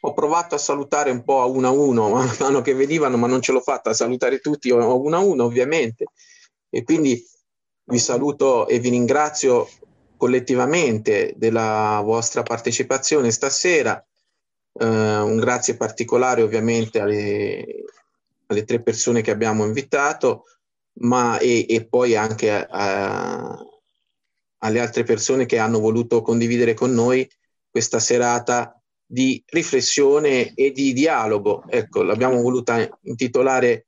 ho provato a salutare un po' a uno a uno, man mano che venivano, ma non ce l'ho fatta a salutare tutti a uno a uno, ovviamente. E quindi vi saluto e vi ringrazio collettivamente della vostra partecipazione stasera. Uh, un grazie particolare ovviamente alle, alle, tre persone che abbiamo invitato, ma e, e poi anche a, a, alle altre persone che hanno voluto condividere con noi questa serata di riflessione e di dialogo. Ecco, l'abbiamo voluta intitolare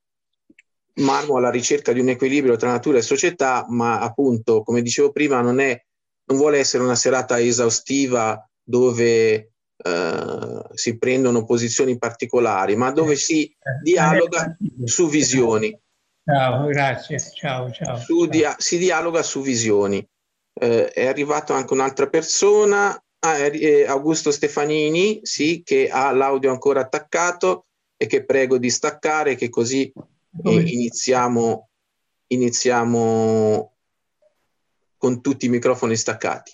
Marmo alla ricerca di un equilibrio tra natura e società, ma appunto, come dicevo prima, non, è, non vuole essere una serata esaustiva dove eh, si prendono posizioni particolari, ma dove si dialoga su visioni. Ciao, grazie. Ciao, ciao. Dia- si dialoga su visioni. Eh, è arrivato anche un'altra persona, Augusto Stefanini, sì, che ha l'audio ancora attaccato e che prego di staccare, che così eh, iniziamo, iniziamo con tutti i microfoni staccati.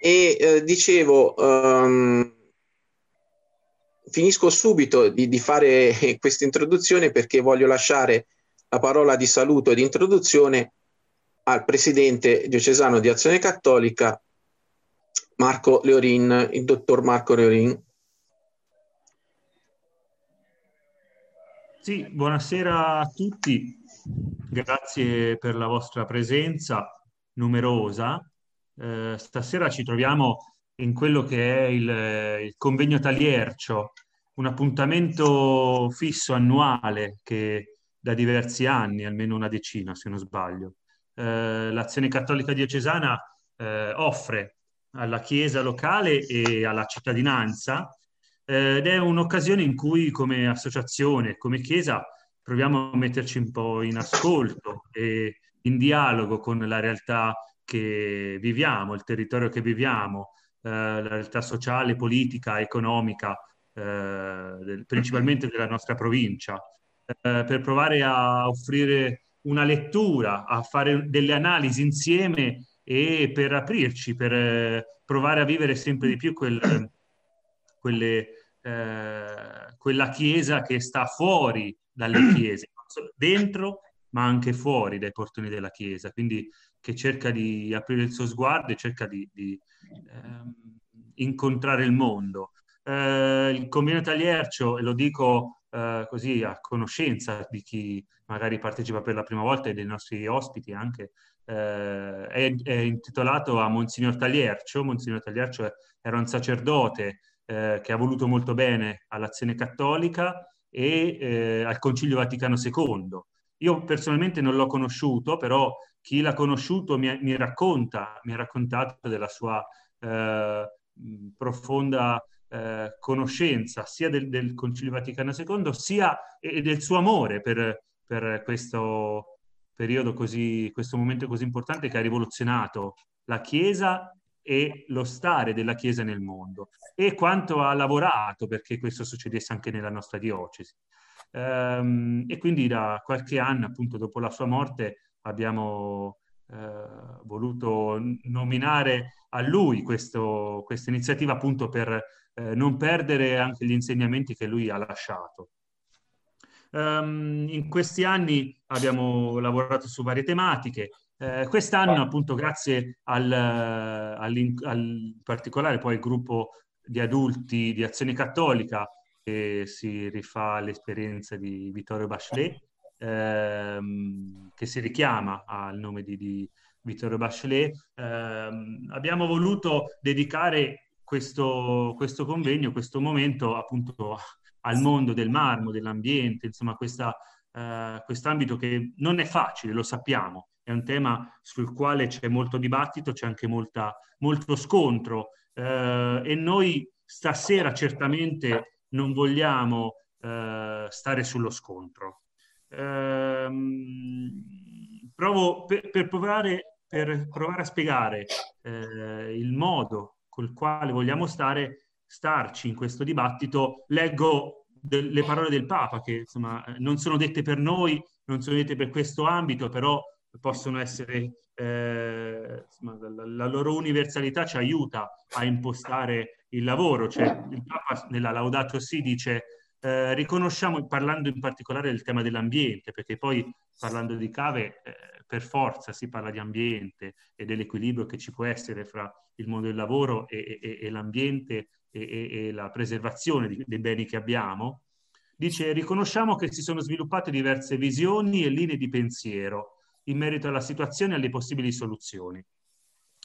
E eh, dicevo, um, finisco subito di, di fare questa introduzione perché voglio lasciare la parola di saluto e di introduzione al presidente diocesano di Azione Cattolica, Marco Leorin, il dottor Marco Leorin. Sì, buonasera a tutti, grazie per la vostra presenza numerosa. Eh, stasera ci troviamo in quello che è il, il convegno Taliercio, un appuntamento fisso annuale che da diversi anni, almeno una decina se non sbaglio, eh, l'Azione Cattolica Diocesana eh, offre alla Chiesa locale e alla cittadinanza eh, ed è un'occasione in cui come associazione, come Chiesa, proviamo a metterci un po' in ascolto e in dialogo con la realtà che viviamo, il territorio che viviamo, eh, la realtà sociale, politica, economica, eh, del, principalmente della nostra provincia, eh, per provare a offrire una lettura, a fare delle analisi insieme e per aprirci, per eh, provare a vivere sempre di più quel, quelle, eh, quella chiesa che sta fuori dalle chiese, dentro ma anche fuori dai portoni della chiesa, quindi che cerca di aprire il suo sguardo e cerca di, di ehm, incontrare il mondo. Eh, il convegno Tagliercio, e lo dico eh, così a conoscenza di chi magari partecipa per la prima volta e dei nostri ospiti anche, eh, è, è, intitolato a Monsignor Tagliercio. Monsignor Tagliercio era un sacerdote eh, che ha voluto molto bene all'azione cattolica e eh, al Concilio Vaticano II. Io personalmente non l'ho conosciuto, però chi l'ha conosciuto mi, mi racconta, mi ha raccontato della sua eh, profonda eh, conoscenza sia del, del, Concilio Vaticano II sia e del suo amore per, per questo, periodo così, questo momento così importante che ha rivoluzionato la Chiesa e lo stare della Chiesa nel mondo e quanto ha lavorato perché questo succedesse anche nella nostra diocesi. Ehm, e quindi da qualche anno, appunto dopo la sua morte, abbiamo eh, voluto nominare a lui questa iniziativa appunto per eh, non perdere anche gli insegnamenti che lui ha lasciato. Um, in questi anni abbiamo lavorato su varie tematiche. Eh, quest'anno, appunto, grazie al, al, al particolare poi il gruppo di adulti di Azione Cattolica che si rifà all'esperienza di Vittorio Bachelet, ehm, che si richiama al nome di, di Vittorio Bachelet, ehm, abbiamo voluto dedicare questo, questo convegno, questo momento appunto al mondo del marmo, dell'ambiente, insomma questa, uh, quest'ambito che non è facile, lo sappiamo, è un tema sul quale c'è molto dibattito, c'è anche molta, molto scontro uh, e noi stasera certamente non vogliamo uh, stare sullo scontro. Ehm, provo per, per, provare, per, provare, a spiegare il modo col quale vogliamo stare starci in questo dibattito, leggo le parole del Papa che insomma non sono dette per noi, non sono dette per questo ambito, però possono essere eh, la, la, loro universalità ci aiuta a impostare il lavoro. Cioè, il Papa nella Laudato Si dice eh, riconosciamo, parlando in particolare del tema dell'ambiente, perché poi parlando di cave eh, per forza si parla di ambiente e dell'equilibrio che ci può essere fra il mondo del lavoro e, e, e l'ambiente e, e, la preservazione di, dei beni che abbiamo, dice riconosciamo che si sono sviluppate diverse visioni e linee di pensiero in merito alla situazione e alle possibili soluzioni.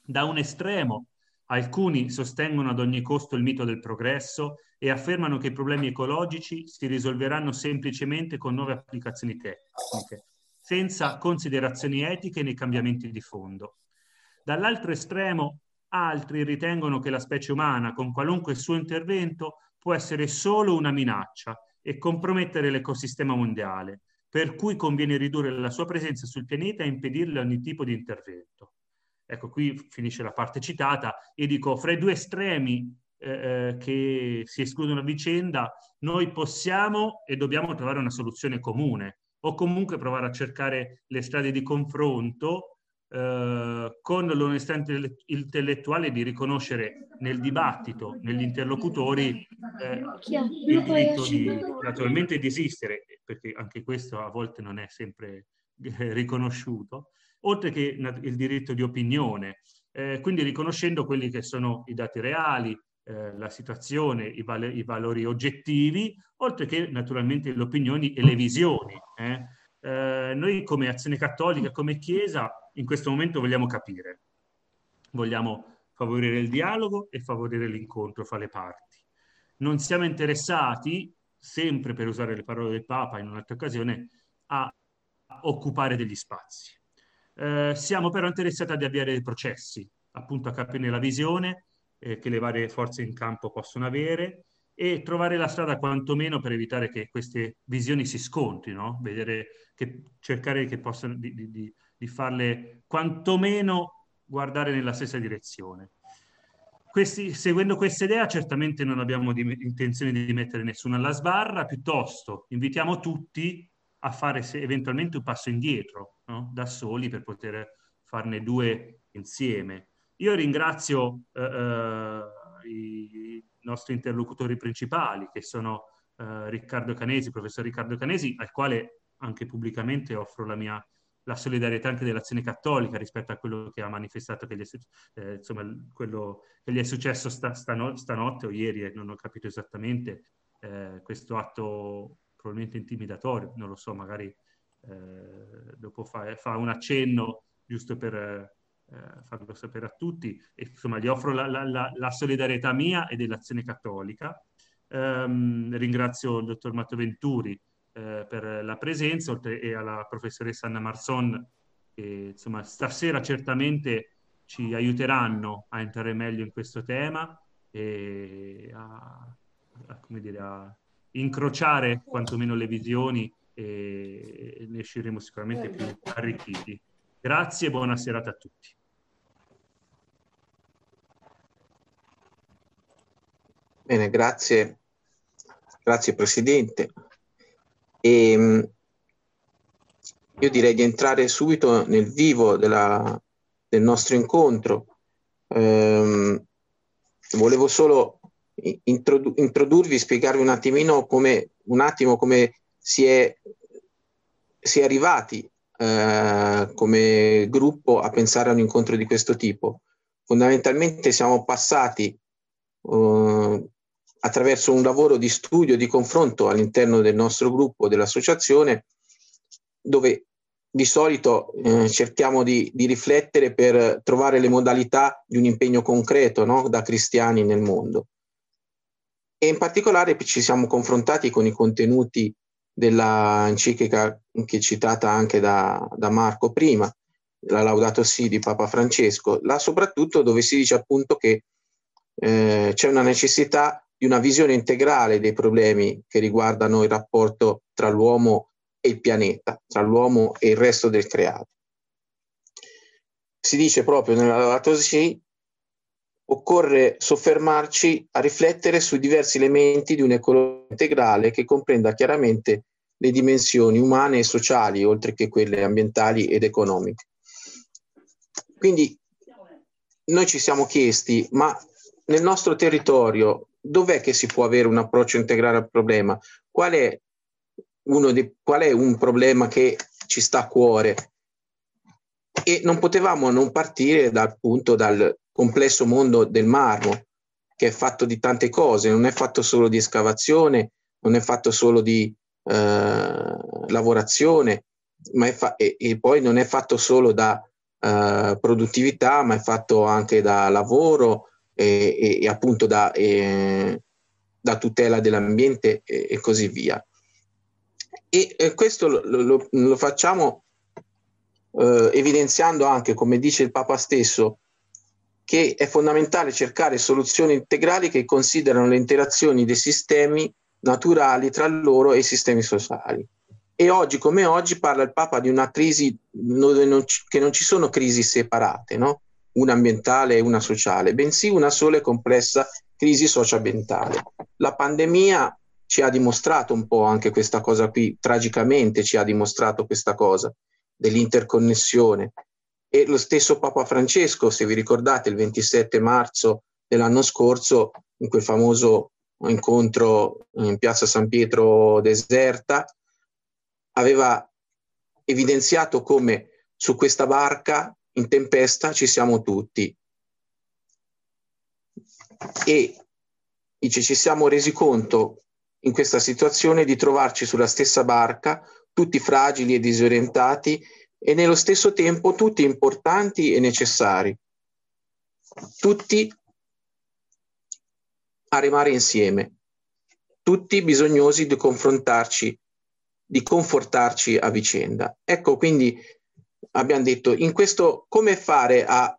Da un estremo, alcuni sostengono ad ogni costo il mito del progresso e affermano che i problemi ecologici si risolveranno semplicemente con nuove applicazioni tecniche, senza considerazioni etiche nei cambiamenti di fondo. Dall'altro estremo, altri ritengono che la specie umana, con qualunque suo intervento, può essere solo una minaccia e compromettere l'ecosistema mondiale, per cui conviene ridurre la sua presenza sul pianeta e impedirle ogni tipo di intervento. Ecco, qui finisce la parte citata e dico, fra i due estremi eh, eh, che si escludono a vicenda, noi possiamo e dobbiamo trovare una soluzione comune o comunque provare a cercare le strade di confronto eh, con l'onestà intellettuale di riconoscere nel dibattito, negli interlocutori, eh, il diritto di naturalmente di esistere, perché anche questo a volte non è sempre eh, riconosciuto, oltre che il diritto di opinione, eh, quindi riconoscendo quelli che sono i dati reali, eh, la situazione, i, val i, valori oggettivi, oltre che naturalmente le opinioni e le visioni. Eh. Eh, noi come Azione Cattolica, come Chiesa, in questo momento vogliamo capire, vogliamo favorire il dialogo e favorire l'incontro fra le parti. Non siamo interessati, sempre per usare le parole del Papa in un'altra occasione, a occupare degli spazi. Eh, siamo però interessati ad avviare dei processi, appunto a capire la visione eh, che le varie forze in campo possono avere e trovare la strada quantomeno per evitare che queste visioni si scontrino, vedere che cercare che possano di, di, di farle quantomeno guardare nella stessa direzione. Questi, seguendo questa idea certamente non abbiamo di, intenzione di mettere nessuno alla sbarra, piuttosto invitiamo tutti a fare se, eventualmente un passo indietro, no? da soli per poter farne due insieme. Io ringrazio eh, eh, i nostri interlocutori principali, che sono eh, Riccardo Canesi, professor Riccardo Canesi, al quale anche pubblicamente offro la mia la solidarietà anche dell'azione cattolica rispetto a quello che ha manifestato, che gli è, eh, insomma, quello che gli è successo sta, stano, stanotte o ieri, eh, non ho capito esattamente, eh, questo atto probabilmente intimidatorio, non lo so, magari eh, dopo fa, fa, un accenno giusto per eh, farlo sapere a tutti. E, insomma, gli offro la, la, la, solidarietà mia e dell'azione cattolica. Um, ringrazio il dottor Matteo Venturi eh, per la presenza, oltre e alla professoressa Anna Marson, che insomma, stasera certamente ci aiuteranno a entrare meglio in questo tema e a, a, dire, a incrociare quantomeno le visioni e ne usciremo sicuramente più arricchiti. Grazie e buona serata a tutti. Bene, grazie, grazie Presidente. E, ehm, io direi di entrare subito nel vivo della, del nostro incontro. Eh, volevo solo introdu- introdurvi, spiegarvi un attimino come, un attimo come si è, si è arrivati eh, come gruppo a pensare a un incontro di questo tipo. Fondamentalmente siamo passati eh, attraverso un lavoro di studio, di confronto all'interno del nostro gruppo, dell'associazione, dove di solito eh, cerchiamo di, di, riflettere per trovare le modalità di un impegno concreto no? da cristiani nel mondo. E in particolare ci siamo confrontati con i contenuti della enciclica che è citata anche da, da Marco prima, la Laudato Si di Papa Francesco, là soprattutto dove si dice appunto che eh, c'è una necessità di una visione integrale dei problemi che riguardano il rapporto tra l'uomo e il pianeta, tra l'uomo e il resto del creato. Si dice proprio nella Laudato Si, occorre soffermarci a riflettere sui diversi elementi di un'ecologia integrale che comprenda chiaramente le dimensioni umane e sociali, oltre che quelle ambientali ed economiche. Quindi noi ci siamo chiesti, ma nel nostro territorio dov'è che si può avere un approccio integrale al problema? Qual è, dei, qual è un problema che ci sta a cuore? E non potevamo non partire dal, appunto dal complesso mondo del marmo, che è fatto di tante cose, non è fatto solo di escavazione, non è fatto solo di eh, lavorazione, ma fa- e, e, poi non è fatto solo da eh, produttività, ma è fatto anche da lavoro e, e, e appunto da, da, tutela dell'ambiente e, così via. E questo lo, lo, lo facciamo eh, evidenziando anche, come dice il Papa stesso, che è fondamentale cercare soluzioni integrali che considerano le interazioni dei sistemi naturali tra loro e i sistemi sociali. E oggi come oggi parla il Papa di una crisi che non ci sono crisi separate, no? Una ambientale e una sociale, bensì una sola e complessa crisi socioambientale. La pandemia ci ha dimostrato un po' anche questa cosa qui, tragicamente ci ha dimostrato questa cosa dell'interconnessione. E lo stesso Papa Francesco, se vi ricordate, il 27 marzo dell'anno scorso, in quel famoso incontro in piazza San Pietro deserta, aveva evidenziato come su questa barca in tempesta ci siamo tutti. E dice, ci siamo resi conto in questa situazione di trovarci sulla stessa barca, tutti fragili e disorientati e nello stesso tempo tutti importanti e necessari, tutti a remare insieme, tutti bisognosi di confrontarci, di confortarci a vicenda. Ecco quindi abbiamo detto in questo come fare a,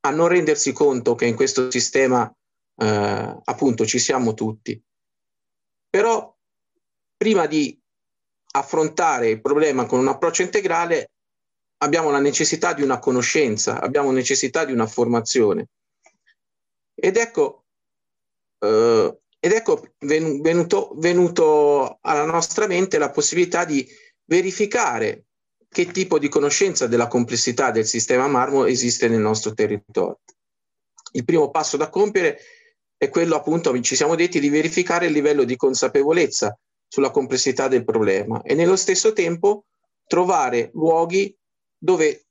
a non rendersi conto che in questo sistema eh, appunto ci siamo tutti. Però prima di affrontare il problema con un approccio integrale abbiamo la necessità di una conoscenza, abbiamo necessità di una formazione. Ed ecco, eh, ed ecco venuto, venuto alla nostra mente la possibilità di verificare che tipo di conoscenza della complessità del sistema marmo esiste nel nostro territorio. Il primo passo da compiere è quello appunto, ci siamo detti, di verificare il livello di consapevolezza sulla complessità del problema e nello stesso tempo trovare luoghi dove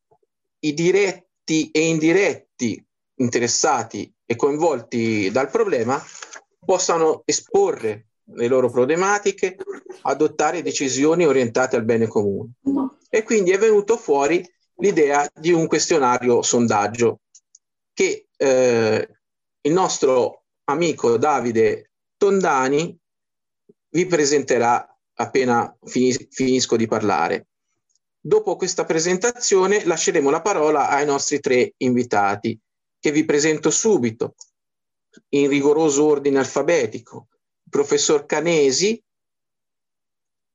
i diretti e indiretti interessati e coinvolti dal problema possano esporre le loro problematiche, adottare decisioni orientate al bene comune. E quindi è venuto fuori l'idea di un questionario sondaggio che eh, il nostro amico Davide Tondani vi presenterà appena finisco di parlare. Dopo questa presentazione lasceremo la parola ai nostri tre invitati, che vi presento subito, in rigoroso ordine alfabetico. Il professor Canesi,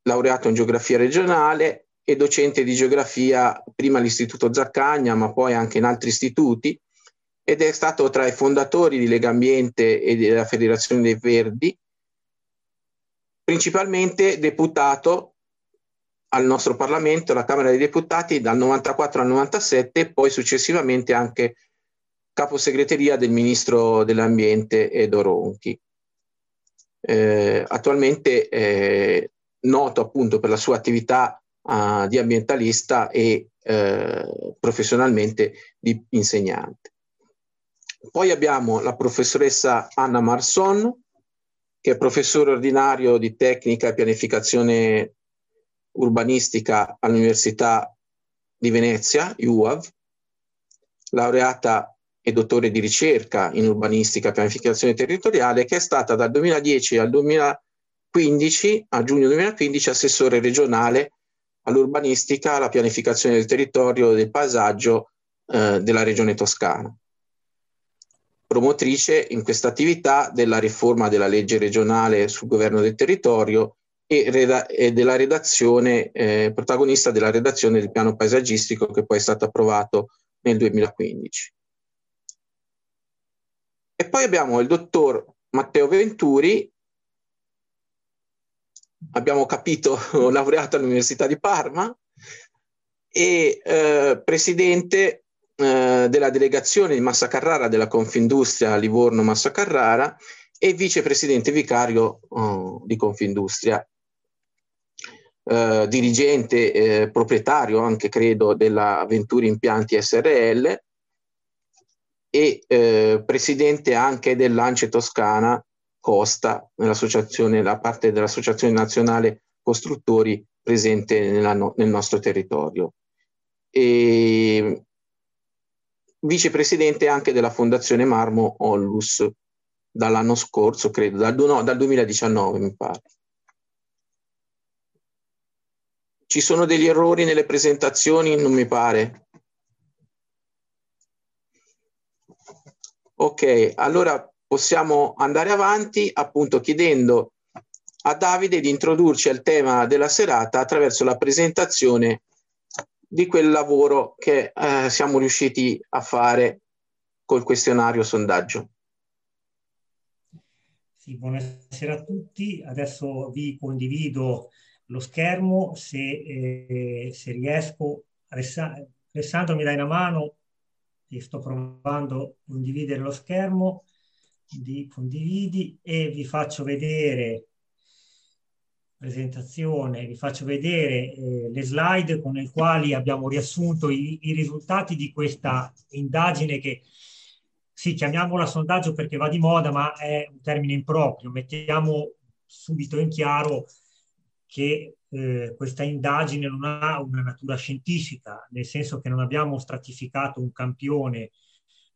laureato in geografia regionale e docente di geografia prima all'Istituto Zaccagna, ma poi anche in altri istituti, ed è stato tra i fondatori di Lega Ambiente e della Federazione dei Verdi, principalmente deputato al nostro Parlamento, alla Camera dei Deputati, dal 94 al 97 e poi successivamente anche caposegreteria del Ministro dell'Ambiente Edo Ronchi. Eh, attualmente è noto appunto per la sua attività uh, di ambientalista e uh, professionalmente di insegnante. Poi abbiamo la professoressa Anna Marson, che è professore ordinario di tecnica e pianificazione urbanistica all'Università di Venezia, UAV, laureata e dottore di ricerca in urbanistica e pianificazione territoriale, che è stata dal 2010 al 2015, a giugno 2015, assessore regionale all'urbanistica, alla pianificazione del territorio e del paesaggio eh, della regione toscana promotrice in questa attività della riforma della legge regionale sul governo del territorio e, reda- e della redazione, eh, protagonista della redazione del piano paesaggistico che poi è stato approvato nel 2015. E poi abbiamo il dottor Matteo Venturi, abbiamo capito, laureato all'Università di Parma e eh, presidente eh, della delegazione di Massa Carrara della Confindustria Livorno Massa Carrara e vicepresidente vicario oh, di Confindustria, eh, dirigente, eh, proprietario anche credo della Venturi Impianti SRL e eh, presidente anche dell'Ance Toscana Costa, la parte dell'Associazione Nazionale Costruttori presente nella, nel nostro territorio. E vicepresidente anche della Fondazione Marmo Ollus dall'anno scorso, credo, dal, no, dal 2019 mi pare. Ci sono degli errori nelle presentazioni? Non mi pare. Ok, allora possiamo andare avanti appunto chiedendo a Davide di introdurci al tema della serata attraverso la presentazione di quel lavoro che eh, siamo riusciti a fare col questionario sondaggio. Sì, buonasera a tutti. Adesso vi condivido lo schermo se, eh, se riesco. Alessandro mi dai una mano? Sto provando a condividere lo schermo. Di condividi e vi faccio vedere presentazione, vi faccio vedere eh, le slide con le quali abbiamo riassunto i, i, risultati di questa indagine che, sì, chiamiamola sondaggio perché va di moda, ma è un termine improprio. Mettiamo subito in chiaro che eh, questa indagine non ha una natura scientifica, nel senso che non abbiamo stratificato un campione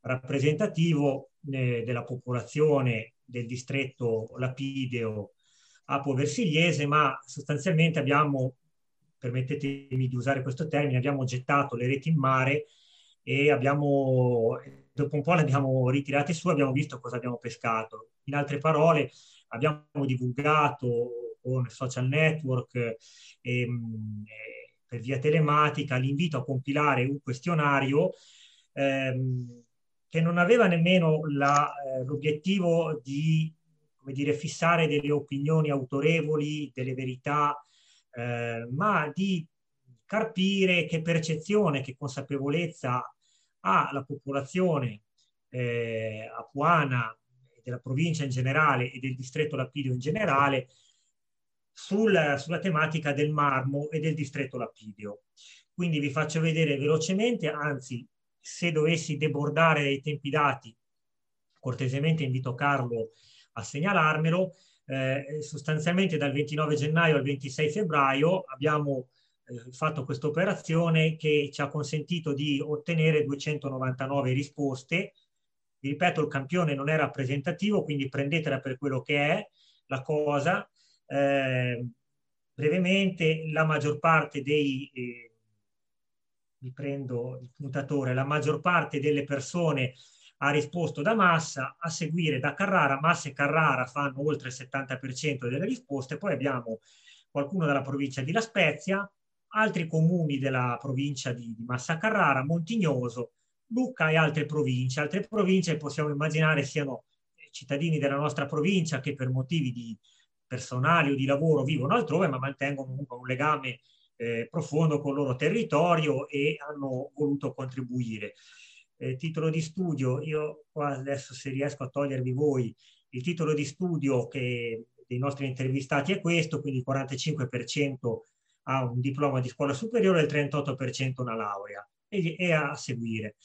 rappresentativo eh, della popolazione del distretto lapideo Apo Versigliese, ma sostanzialmente abbiamo, permettetemi di usare questo termine, abbiamo gettato le reti in mare e abbiamo, dopo un po' le abbiamo ritirate su, abbiamo visto cosa abbiamo pescato. In altre parole, abbiamo divulgato con social network ehm, per via telematica l'invito a compilare un questionario ehm, che non aveva nemmeno la, eh, l'obiettivo di come dire, fissare delle opinioni autorevoli, delle verità, eh, ma di capire che percezione, che consapevolezza ha la popolazione eh, apuana della provincia in generale e del distretto Lapidio in generale sul, sulla tematica del marmo e del distretto Lapidio. Quindi vi faccio vedere velocemente, anzi se dovessi debordare dei tempi dati, cortesemente invito Carlo a segnalarmelo. Eh, sostanzialmente dal 29 gennaio al 26 febbraio abbiamo eh, fatto questa operazione che ci ha consentito di ottenere 299 risposte. Vi ripeto, il campione non è rappresentativo, quindi prendetela per quello che è la cosa. Eh, brevemente, la maggior parte dei... Vi prendo il puntatore, la maggior parte delle persone ha risposto da Massa, a seguire da Carrara, Massa e Carrara fanno oltre il 70% delle risposte, poi abbiamo qualcuno dalla provincia di La Spezia, altri comuni della provincia di, di Massa Carrara, Montignoso, Lucca e altre province. Altre province possiamo immaginare siano cittadini della nostra provincia che per motivi di personali o di lavoro vivono altrove, ma mantengono comunque un legame eh, profondo con il loro territorio e hanno voluto contribuire eh, titolo di studio, io qua adesso se riesco a togliervi voi, il titolo di studio che, dei nostri intervistati è questo, quindi il 45% ha un diploma di scuola superiore e il 38% una laurea, e, e a seguire.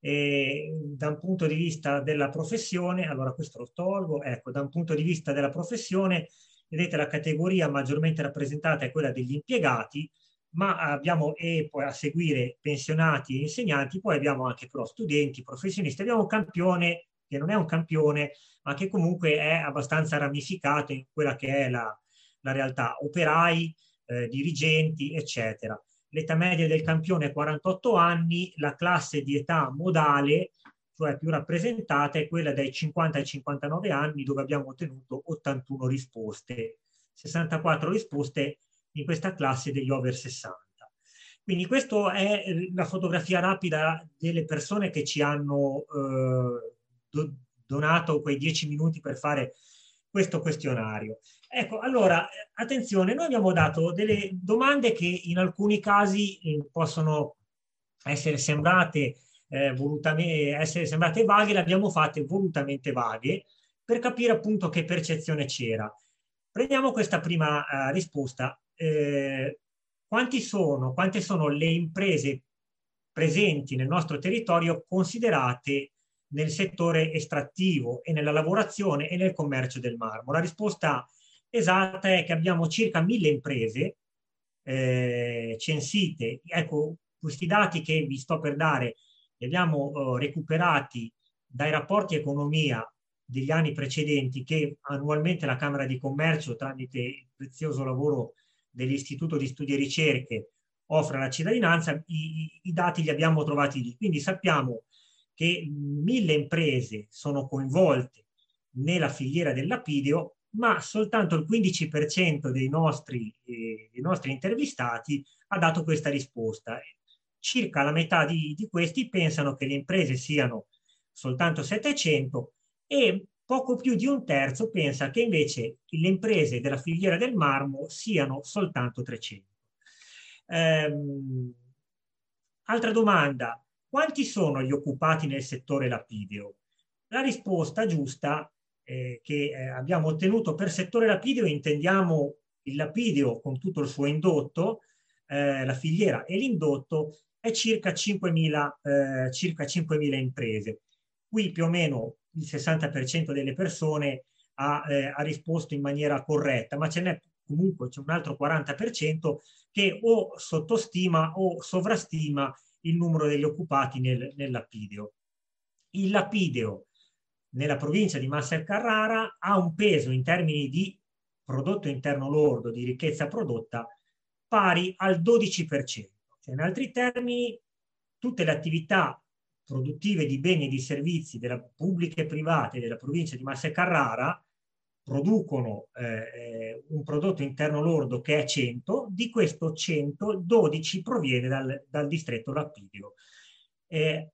E, da un punto di vista della professione, allora questo lo tolgo, ecco, da un punto di vista della professione, vedete la categoria maggiormente rappresentata è quella degli impiegati, ma abbiamo e poi a seguire pensionati e insegnanti, poi abbiamo anche però studenti, professionisti, abbiamo un campione che non è un campione, ma che comunque è abbastanza ramificato in quella che è la, la realtà, operai, eh, dirigenti, eccetera. L'età media del campione è 48 anni, la classe di età modale, cioè più rappresentata, è quella dai 50 ai 59 anni, dove abbiamo ottenuto 81 risposte. 64 risposte in questa classe degli over 60. Quindi questa è la fotografia rapida delle persone che ci hanno eh, do, donato quei 10 minuti per fare questo questionario. Ecco, allora, attenzione, noi abbiamo dato delle domande che in alcuni casi eh, possono essere sembrate eh, volutamente, essere sembrate vaghe, le abbiamo fatte volutamente vaghe per capire appunto che percezione c'era. Prendiamo questa prima uh, risposta. Eh, sono, quante sono le imprese presenti nel nostro territorio considerate nel settore estrattivo e nella lavorazione e nel commercio del marmo? La risposta esatta è che abbiamo circa mille imprese eh, censite. Ecco, questi dati che vi sto per dare li abbiamo eh, recuperati dai rapporti economia degli anni precedenti che annualmente la Camera di Commercio, tramite il prezioso lavoro dell'Istituto di Studi e Ricerche, offre alla cittadinanza, i, i dati li abbiamo trovati lì. Quindi sappiamo che mille imprese sono coinvolte nella filiera del lapidio, ma soltanto il 15% dei nostri, eh, dei nostri intervistati ha dato questa risposta. Circa la metà di, di questi pensano che le imprese siano soltanto 700 e poco più di un terzo pensa che invece le imprese della filiera del marmo siano soltanto 300. Ehm, altra domanda, quanti sono gli occupati nel settore lapideo? La risposta giusta eh, che eh, abbiamo ottenuto per settore lapideo intendiamo il lapideo con tutto il suo indotto, eh, la filiera e l'indotto è circa 5.000, eh, circa 5.000 imprese. Qui più o meno il 60% delle persone ha, eh, ha risposto in maniera corretta, ma ce n'è comunque c'è un altro 40% che o sottostima o sovrastima il numero degli occupati nel, nel Lapideo. Il Lapideo nella provincia di Massa e Carrara ha un peso in termini di prodotto interno lordo, di ricchezza prodotta, pari al 12%. Cioè, in altri termini, tutte le attività produttive di beni e di servizi della pubblica e private della provincia di Massa e Carrara producono eh, un prodotto interno lordo che è 100, di questo 100, 12 proviene dal, dal distretto Lapidio. Eh,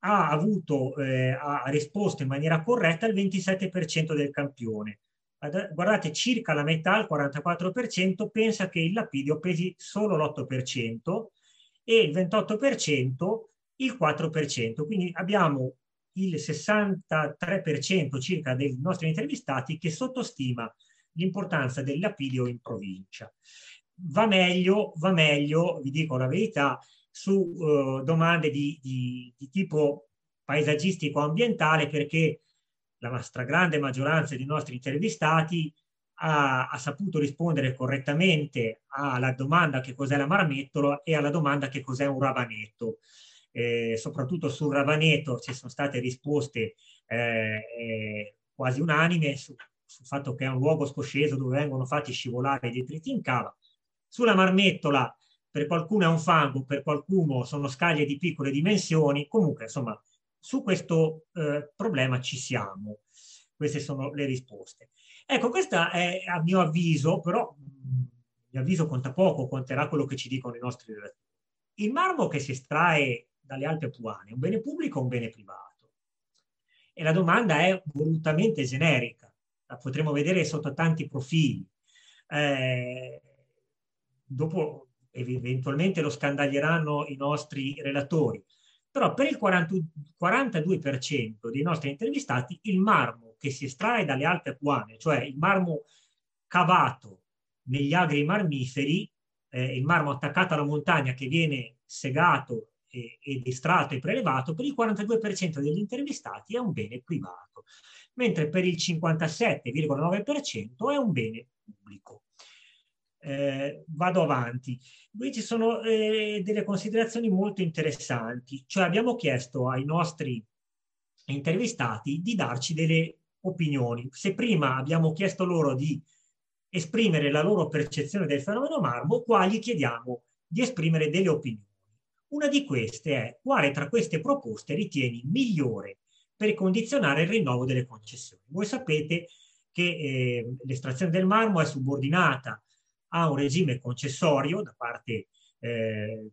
ha avuto, eh, ha risposto in maniera corretta il 27% del campione. Guardate, circa la metà, il 44%, pensa che il lapidio pesi solo l'8% e il 28% il 4%. Quindi abbiamo il 63% circa dei nostri intervistati che sottostima l'importanza del lapidio in provincia. Va meglio, va meglio, vi dico la verità, su uh, domande di, di, di tipo paesaggistico-ambientale perché la stragrande maggioranza dei nostri intervistati ha, ha, saputo rispondere correttamente alla domanda che cos'è la marmettola e alla domanda che cos'è un ravanetto eh, soprattutto sul Ravaneto ci sono state risposte eh, eh, quasi unanime su, sul fatto che è un luogo scosceso dove vengono fatti scivolare i detriti in cava. Sulla marmettola per qualcuno è un fango, per qualcuno sono scaglie di piccole dimensioni, comunque insomma su questo eh, problema ci siamo. Queste sono le risposte. Ecco, questa è a mio avviso, però mio avviso conta poco, conterà quello che ci dicono i nostri relatori. Il marmo che si estrae dalle Alpi Apuane, un bene pubblico o un bene privato? E la domanda è volutamente generica, la potremo vedere sotto tanti profili. Eh, dopo eventualmente lo scandaglieranno i nostri relatori, però per il 40, 42% dei nostri intervistati il marmo che si estrae dalle Alpi Apuane, cioè il marmo cavato negli agri marmiferi, eh, il marmo attaccato alla montagna che viene segato ed estratto e prelevato, per il 42% degli intervistati è un bene privato, mentre per il 57,9% è un bene pubblico. Eh, vado avanti. Qui ci sono eh, delle considerazioni molto interessanti, cioè abbiamo chiesto ai nostri intervistati di darci delle opinioni. Se prima abbiamo chiesto loro di esprimere la loro percezione del fenomeno marmo, qua gli chiediamo di esprimere delle opinioni. Una di queste è quale tra queste proposte ritieni migliore per condizionare il rinnovo delle concessioni. Voi sapete che eh, l'estrazione del marmo è subordinata a un regime concessorio da parte eh,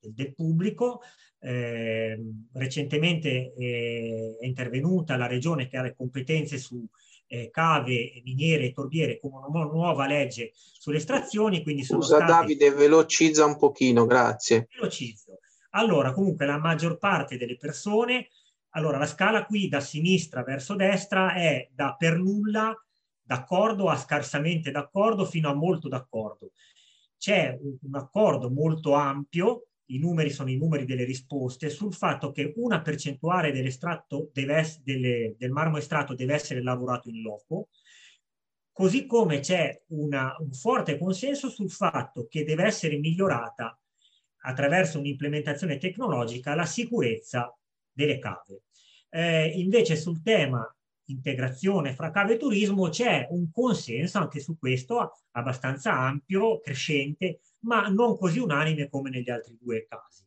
del pubblico. Eh, recentemente eh, è intervenuta la regione che ha le competenze su eh, cave, miniere e torbiere con una nuova legge sulle estrazioni. Quindi Scusa state... Davide, velocizza un pochino, grazie. Velocizzo. Allora, comunque la maggior parte delle persone, allora la scala qui da sinistra verso destra è da per nulla d'accordo a scarsamente d'accordo fino a molto d'accordo. C'è un, un accordo molto ampio i numeri sono i numeri delle risposte, sul fatto che una percentuale dell'estratto deve, delle, del marmo estratto deve essere lavorato in loco, così come c'è una, un forte consenso sul fatto che deve essere migliorata attraverso un'implementazione tecnologica la sicurezza delle cave. Eh, invece sul tema integrazione fra cave e turismo c'è un consenso anche su questo abbastanza ampio, crescente, ma non così unanime come negli altri due casi.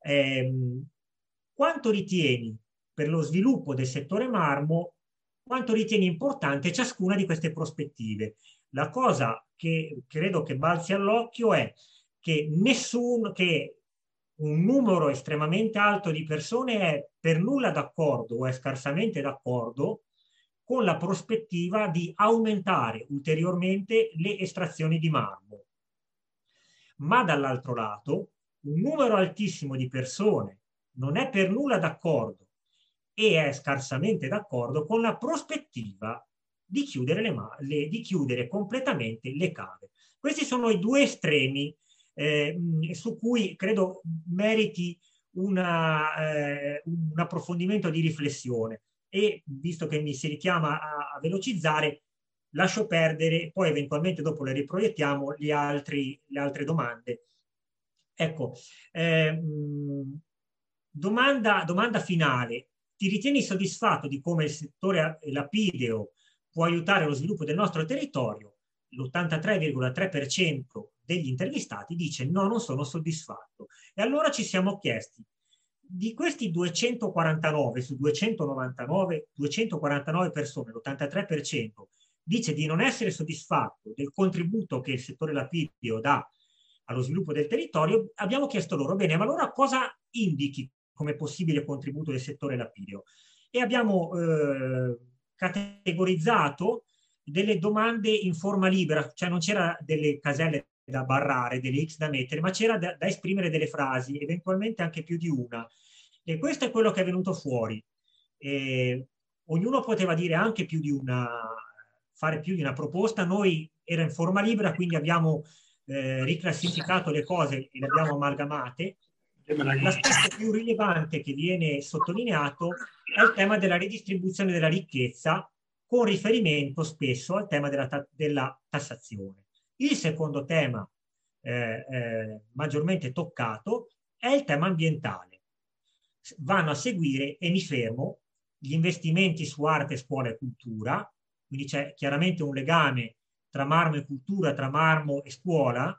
Eh, quanto ritieni per lo sviluppo del settore marmo, quanto ritieni importante ciascuna di queste prospettive? La cosa che credo che balzi all'occhio è che nessuno, che un numero estremamente alto di persone è per nulla d'accordo o è scarsamente d'accordo con la prospettiva di aumentare ulteriormente le estrazioni di marmo ma dall'altro lato un numero altissimo di persone non è per nulla d'accordo e è scarsamente d'accordo con la prospettiva di chiudere, le, le, di chiudere completamente le cave. Questi sono i due estremi eh, su cui credo meriti una, eh, un approfondimento di riflessione e visto che mi si richiama a, a velocizzare, lascio perdere, poi eventualmente dopo le riproiettiamo gli altri, le altre domande. Ecco, ehm, domanda, domanda finale. Ti ritieni soddisfatto di come il settore lapideo può aiutare lo sviluppo del nostro territorio? L'83,3% degli intervistati dice no, non sono soddisfatto. E allora ci siamo chiesti, di questi 249 su 299, 249 persone, l'83%, dice di non essere soddisfatto del contributo che il settore lapidio dà allo sviluppo del territorio, abbiamo chiesto loro, bene, ma allora cosa indichi come possibile contributo del settore lapidio? E abbiamo eh, categorizzato delle domande in forma libera, cioè non c'era delle caselle da barrare, delle X da mettere, ma c'era da, da, esprimere delle frasi, eventualmente anche più di una. E questo è quello che è venuto fuori. E ognuno poteva dire anche più di una fare più di una proposta. Noi era in forma libera, quindi abbiamo eh, riclassificato le cose e le abbiamo amalgamate. L'aspetto più rilevante che viene sottolineato è il tema della redistribuzione della ricchezza con riferimento spesso al tema della, ta della tassazione. Il secondo tema eh, eh, maggiormente toccato è il tema ambientale. Vanno a seguire, e mi fermo, gli investimenti su arte, scuola e cultura, quindi c'è chiaramente un legame tra marmo e cultura, tra marmo e scuola,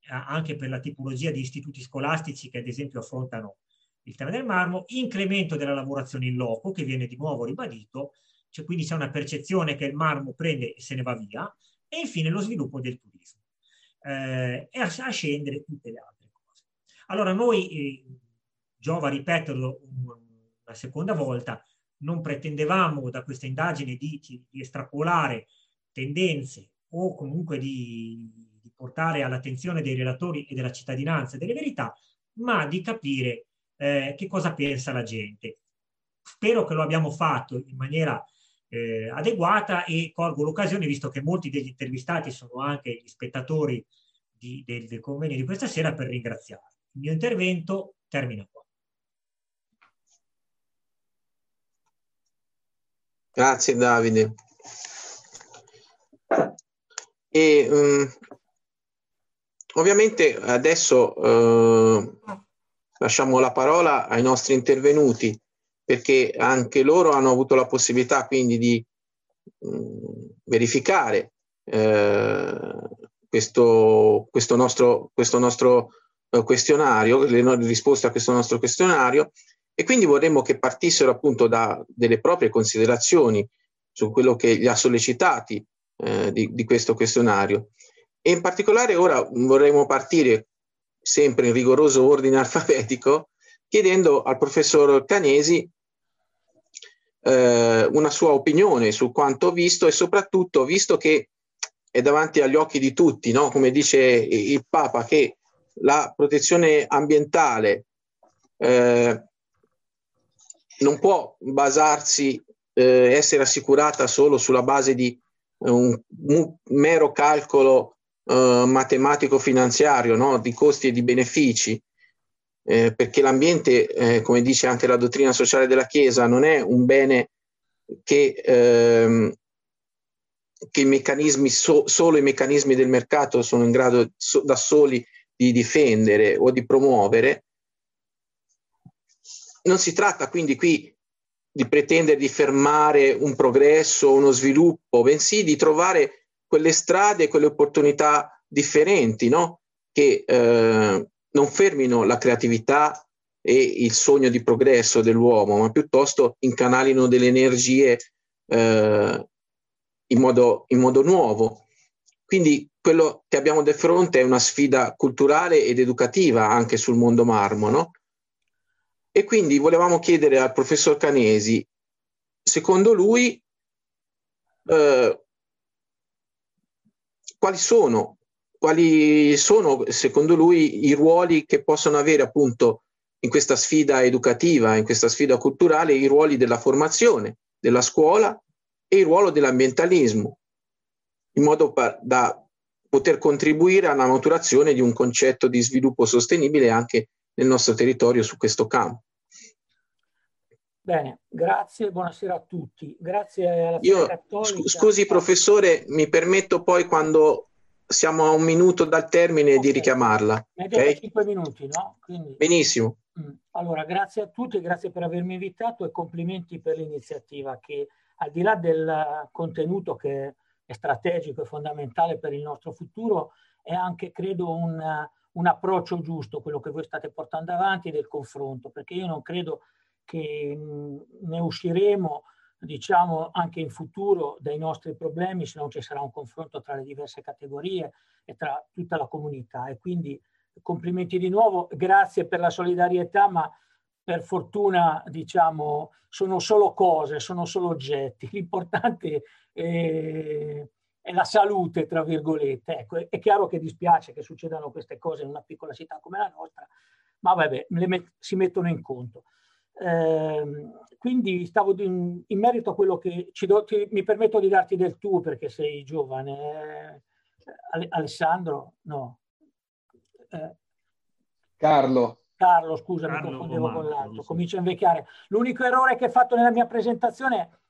eh, anche per la tipologia di istituti scolastici che ad esempio affrontano il tema del marmo, incremento della lavorazione in loco che viene di nuovo ribadito, cioè quindi c'è una percezione che il marmo prende e se ne va via, e infine lo sviluppo del turismo. Eh, e a, scendere tutte le altre cose. Allora noi, eh, giova ripeterlo una seconda volta, non pretendevamo da questa indagine di, di estrapolare tendenze o comunque di, di portare all'attenzione dei relatori e della cittadinanza delle verità, ma di capire eh, che cosa pensa la gente. Spero che lo abbiamo fatto in maniera eh, adeguata e colgo l'occasione, visto che molti degli intervistati sono anche gli spettatori di, del, del convegno di questa sera, per ringraziare. Il mio intervento termina qua. Grazie Davide. E, um, ovviamente adesso uh, lasciamo la parola ai nostri intervenuti perché anche loro hanno avuto la possibilità quindi di um, verificare uh, questo, questo, nostro, questo nostro uh, questionario, le risposte a questo nostro questionario e quindi vorremmo che partissero appunto da delle proprie considerazioni su quello che li ha sollecitati eh, di, di questo questionario. E in particolare ora vorremmo partire sempre in rigoroso ordine alfabetico, chiedendo al professor Canesi eh, una sua opinione su quanto visto e soprattutto visto che è davanti agli occhi di tutti, no? come dice il Papa, che la protezione ambientale eh, non può basarsi, eh, essere assicurata solo sulla base di un, mero calcolo eh, matematico-finanziario no? di costi e di benefici, eh, perché l'ambiente, eh, come dice anche la dottrina sociale della Chiesa, non è un bene che, ehm, che i meccanismi, so, solo i meccanismi del mercato sono in grado so, da soli di difendere o di promuovere. Non si tratta quindi qui di pretendere di fermare un progresso, uno sviluppo, bensì di trovare quelle strade, quelle opportunità differenti, no? che eh, non fermino la creatività e il sogno di progresso dell'uomo, ma piuttosto incanalino delle energie eh, in, modo, in modo nuovo. Quindi quello che abbiamo di fronte è una sfida culturale ed educativa anche sul mondo marmo, no? E quindi volevamo chiedere al professor Canesi, secondo lui, eh, quali sono, quali sono, secondo lui, i ruoli che possono avere appunto in questa sfida educativa, in questa sfida culturale, i ruoli della formazione, della scuola e il ruolo dell'ambientalismo, in modo da poter contribuire alla maturazione di un concetto di sviluppo sostenibile anche nel nostro territorio su questo campo. Bene, grazie, buonasera a tutti. Grazie alla Io, Cattolica. Scusi professore, mi permetto poi quando siamo a un minuto dal termine okay. di richiamarla. Okay? 5 minuti, no? Quindi... Benissimo. Mm. Allora, grazie a tutti, grazie per avermi invitato e complimenti per l'iniziativa che al di là del contenuto che è strategico e fondamentale per il nostro futuro, è anche, credo, un, un approccio giusto, quello che voi state portando avanti del confronto, perché io non credo che mm, ne usciremo diciamo anche in futuro dai nostri problemi se non ci sarà un confronto tra le diverse categorie e tra tutta la comunità. E quindi complimenti di nuovo grazie per la solidarietà ma per fortuna diciamo sono solo cose sono solo oggetti. L'importante è, è la salute tra virgolette. Ecco è chiaro che dispiace che succedano queste cose in una piccola città come la nostra ma vabbè met- si mettono in conto eh, quindi stavo in, in, merito a quello che do, ti, mi permetto di darti del tu perché sei giovane. Eh, Alessandro? No. Eh, Carlo. Carlo, scusa, Carlo mi confondevo con l'altro. Comincio a invecchiare. L'unico errore che ho fatto nella mia presentazione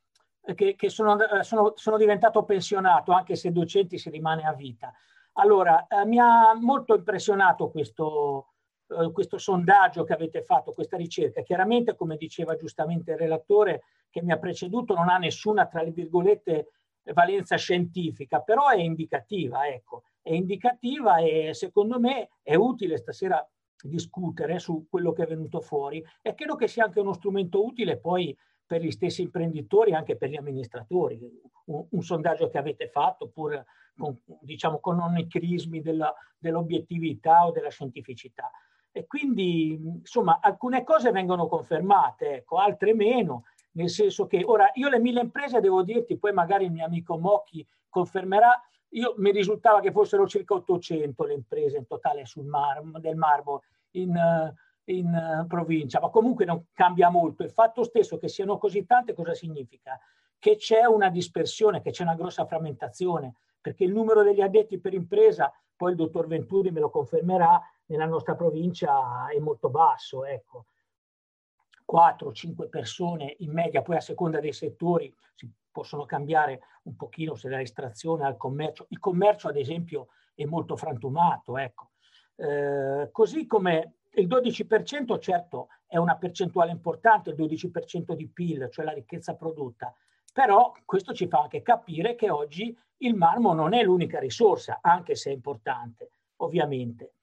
è che, che sono, sono, sono, diventato pensionato, anche se docenti si rimane a vita. Allora, eh, mi ha molto impressionato questo, eh, questo sondaggio che avete fatto, questa ricerca. Chiaramente, come diceva giustamente il relatore che mi ha preceduto, non ha nessuna, tra le virgolette, valenza scientifica, però è indicativa, ecco, è indicativa e secondo me è utile stasera discutere su quello che è venuto fuori e credo che sia anche uno strumento utile poi per gli stessi imprenditori anche per gli amministratori. Un, un sondaggio che avete fatto pur con, diciamo, con non i crismi dell'obiettività o della scientificità. E quindi, insomma, alcune cose vengono confermate, ecco, altre meno, nel senso che ora io le mille imprese devo dirti, poi magari il mio amico Mocchi confermerà, io mi risultava che fossero circa 800 le imprese in totale sul mar, del marmo in, in provincia, ma comunque non cambia molto. Il fatto stesso che siano così tante cosa significa? Che c'è una dispersione, che c'è una grossa frammentazione, perché il numero degli addetti per impresa, poi il dottor Venturi me lo confermerà, nella nostra provincia è molto basso, ecco. 4-5 persone in media, poi a seconda dei settori si possono cambiare un pochino se da estrazione al commercio. Il commercio, ad esempio, è molto frantumato, ecco. Eh, così come il 12% certo è una percentuale importante, il 12% di PIL, cioè la ricchezza prodotta, però questo ci fa anche capire che oggi il marmo non è l'unica risorsa, anche se è importante, ovviamente.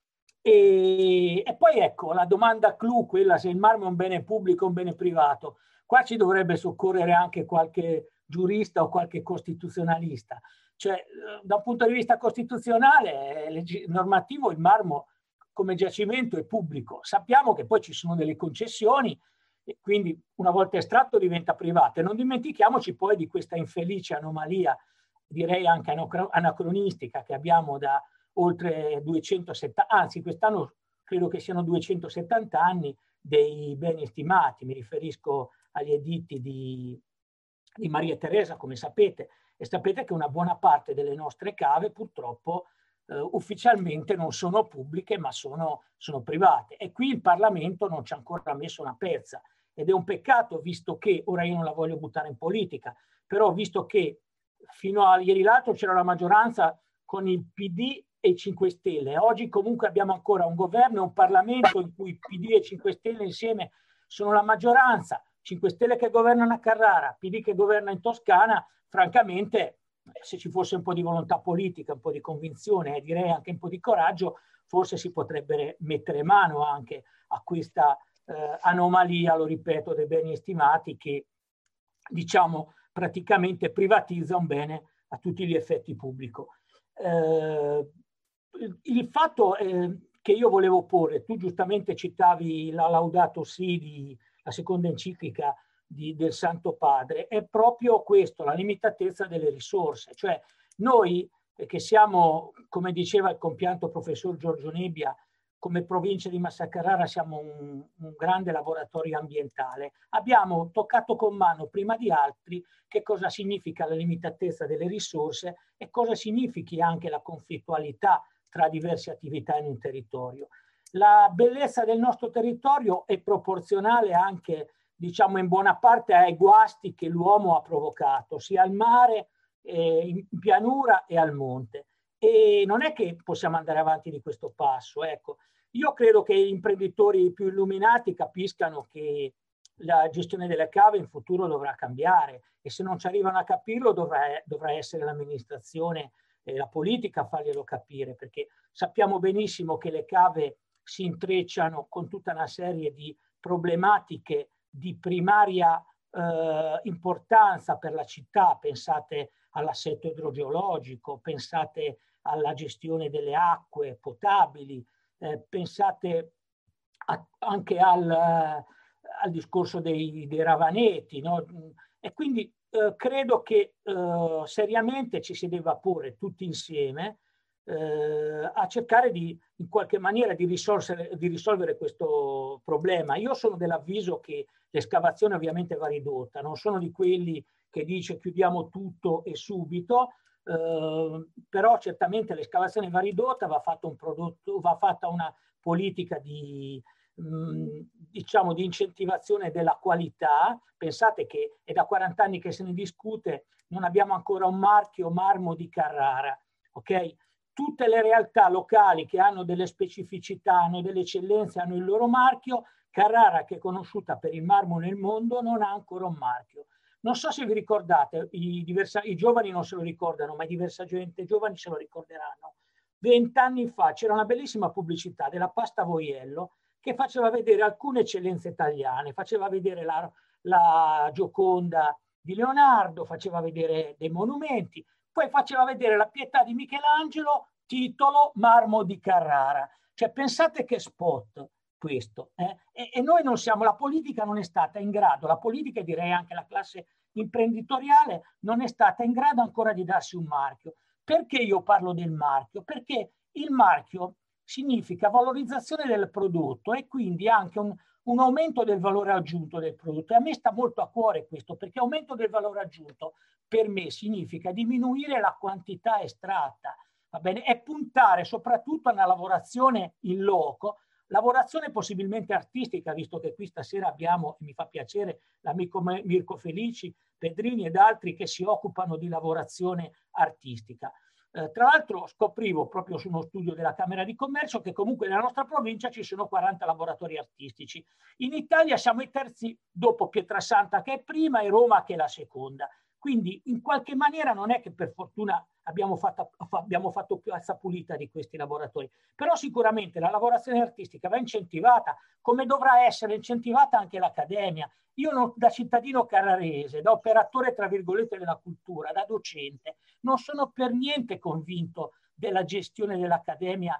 E, e, poi ecco la domanda clou, quella se il marmo è un bene pubblico o un bene privato. Qua ci dovrebbe soccorrere anche qualche giurista o qualche costituzionalista. Cioè, eh, da un punto di vista costituzionale, normativo, il marmo come giacimento è pubblico. Sappiamo che poi ci sono delle concessioni e quindi una volta estratto diventa privato. E non dimentichiamoci poi di questa infelice anomalia, direi anche anacronistica, che abbiamo da oltre 270, anzi quest'anno credo che siano 270 anni dei beni stimati, mi riferisco agli editti di, di Maria Teresa, come sapete, e sapete che una buona parte delle nostre cave purtroppo eh, ufficialmente non sono pubbliche ma sono, sono private. E qui il Parlamento non ci ha ancora messo una pezza. Ed è un peccato visto che, ora io non la voglio buttare in politica, però visto che fino a ieri l'altro c'era la maggioranza con il PD e i 5 Stelle, oggi comunque abbiamo ancora un governo e un Parlamento in cui PD e 5 Stelle insieme sono la maggioranza, 5 Stelle che governano a Carrara, PD che governa in Toscana, francamente se ci fosse un po' di volontà politica, un po' di convinzione e direi anche un po' di coraggio, forse si potrebbe mettere mano anche a questa eh, anomalia, lo ripeto, dei beni estimati che diciamo praticamente privatizza un bene a tutti gli effetti pubblico. Eh, il fatto eh, che io volevo porre, tu giustamente citavi la Laudato Si, di, la seconda enciclica di, del Santo Padre è proprio questo, la limitatezza delle risorse. Cioè noi eh, che siamo, come diceva il compianto professor Giorgio Nebbia, come provincia di Massa Carrara siamo un, un, grande laboratorio ambientale. Abbiamo toccato con mano prima di altri che cosa significa la limitatezza delle risorse e cosa significhi anche la conflittualità tra diverse attività in un territorio. La bellezza del nostro territorio è proporzionale anche diciamo in buona parte ai guasti che l'uomo ha provocato, sia al mare, eh, in pianura e al monte. E non è che possiamo andare avanti di questo passo. Ecco, io credo che gli imprenditori più illuminati capiscano che la gestione delle cave in futuro dovrà cambiare e se non ci arrivano a capirlo dovrà, dovrà essere l'amministrazione e la politica a farglielo capire perché sappiamo benissimo che le cave si intrecciano con tutta una serie di problematiche di primaria eh, importanza per la città, pensate all'assetto idrogeologico, pensate alla gestione delle acque potabili, eh, pensate a, anche al, al, discorso dei, dei ravaneti. No? E quindi eh, credo che eh, seriamente ci si debba porre tutti insieme eh, a cercare di, in qualche maniera di risolvere, di risolvere questo problema. Io sono dell'avviso che l'escavazione ovviamente va ridotta, non sono di quelli che dice chiudiamo tutto e subito, eh, però certamente l'escavazione va ridotta, va, fatto un prodotto, va fatta una politica di, mh, diciamo, di incentivazione della qualità. Pensate che è da 40 anni che se ne discute, non abbiamo ancora un marchio marmo di Carrara, ok? tutte le realtà locali che hanno delle specificità, hanno delle eccellenze, hanno il loro marchio. Carrara, che è conosciuta per il marmo nel mondo, non ha ancora un marchio. Non so se vi ricordate, i, diversa, i giovani non se lo ricordano, ma diversa gente giovani se lo ricorderanno. Vent'anni fa c'era una bellissima pubblicità della pasta Voiello che faceva vedere alcune eccellenze italiane, faceva vedere la, la Gioconda di Leonardo, faceva vedere dei monumenti, poi faceva vedere la pietà di Michelangelo, titolo Marmo di Carrara. Cioè pensate che spot questo. Eh? E, e, noi non siamo, la politica non è stata in grado, la politica e direi anche la classe imprenditoriale non è stata in grado ancora di darsi un marchio. Perché io parlo del marchio? Perché il marchio significa valorizzazione del prodotto e quindi anche un, un aumento del valore aggiunto del prodotto. E a me sta molto a cuore questo, perché aumento del valore aggiunto per me significa diminuire la quantità estratta, va bene? E puntare soprattutto alla lavorazione in loco, lavorazione possibilmente artistica, visto che qui stasera abbiamo, e mi fa piacere, l'amico Mirko Felici, Pedrini ed altri che si occupano di lavorazione artistica. Eh, tra l'altro scoprivo proprio su uno studio della Camera di Commercio che comunque nella nostra provincia ci sono 40 laboratori artistici. In Italia siamo i terzi dopo Pietrasanta che è prima e Roma che è la seconda. Quindi in qualche maniera non è che per fortuna abbiamo fatto, abbiamo fatto piazza pulita di questi laboratori, però sicuramente la lavorazione artistica va incentivata, come dovrà essere incentivata anche l'accademia. Io non, da cittadino carrarese, da operatore tra virgolette della cultura, da docente, non sono per niente convinto della gestione dell'accademia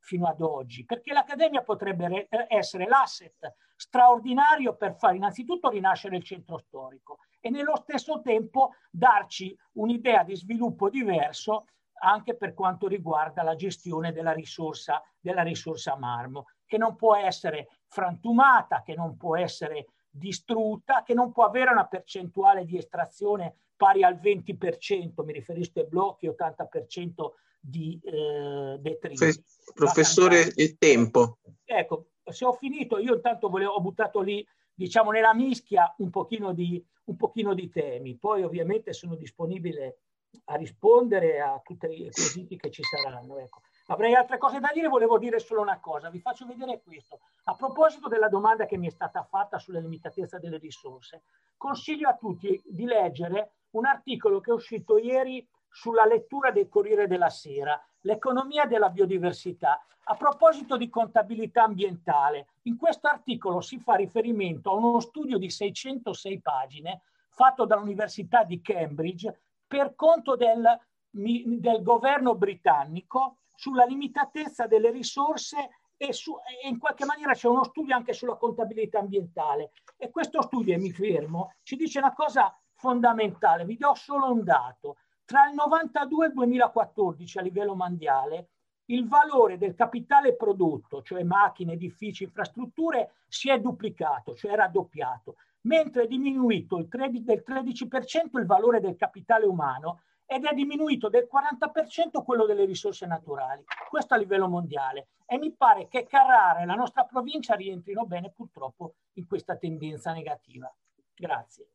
fino ad oggi, perché l'Accademia potrebbe eh, essere l'asset straordinario per fare innanzitutto rinascere il centro storico e nello stesso tempo darci un'idea di sviluppo diverso anche per quanto riguarda la gestione della risorsa, della risorsa marmo. che non può essere frantumata, che non può essere distrutta, che non può avere una percentuale di estrazione pari al 20%, mi riferisco ai blocchi, 80% di eh, detriti. Professore, il tempo. Ecco, se ho finito, io intanto volevo, ho buttato lì, diciamo, nella mischia un pochino di, un pochino di temi. Poi ovviamente sono disponibile a rispondere a tutti i quesiti che ci saranno. Ecco. Avrei altre cose da dire, volevo dire solo una cosa, vi faccio vedere questo. A proposito della domanda che mi è stata fatta sulla limitatezza delle risorse, consiglio a tutti di leggere un articolo che è uscito ieri sulla lettura del Corriere della Sera, l'economia della biodiversità. A proposito di contabilità ambientale, in questo articolo si fa riferimento a uno studio di 606 pagine fatto dall'Università di Cambridge per conto del, del governo britannico sulla limitatezza delle risorse e, su, e, in qualche maniera c'è uno studio anche sulla contabilità ambientale. E questo studio, e mi fermo, ci dice una cosa fondamentale. Vi do solo un dato. Tra il 92 e il 2014 a livello mondiale il valore del capitale prodotto, cioè macchine, edifici, infrastrutture, si è duplicato, cioè raddoppiato, mentre è diminuito il 13, del 13% il valore del capitale umano ed è diminuito del 40% quello delle risorse naturali. Questo a livello mondiale. E mi pare che Carrara e la nostra provincia rientrino bene purtroppo in questa tendenza negativa. Grazie.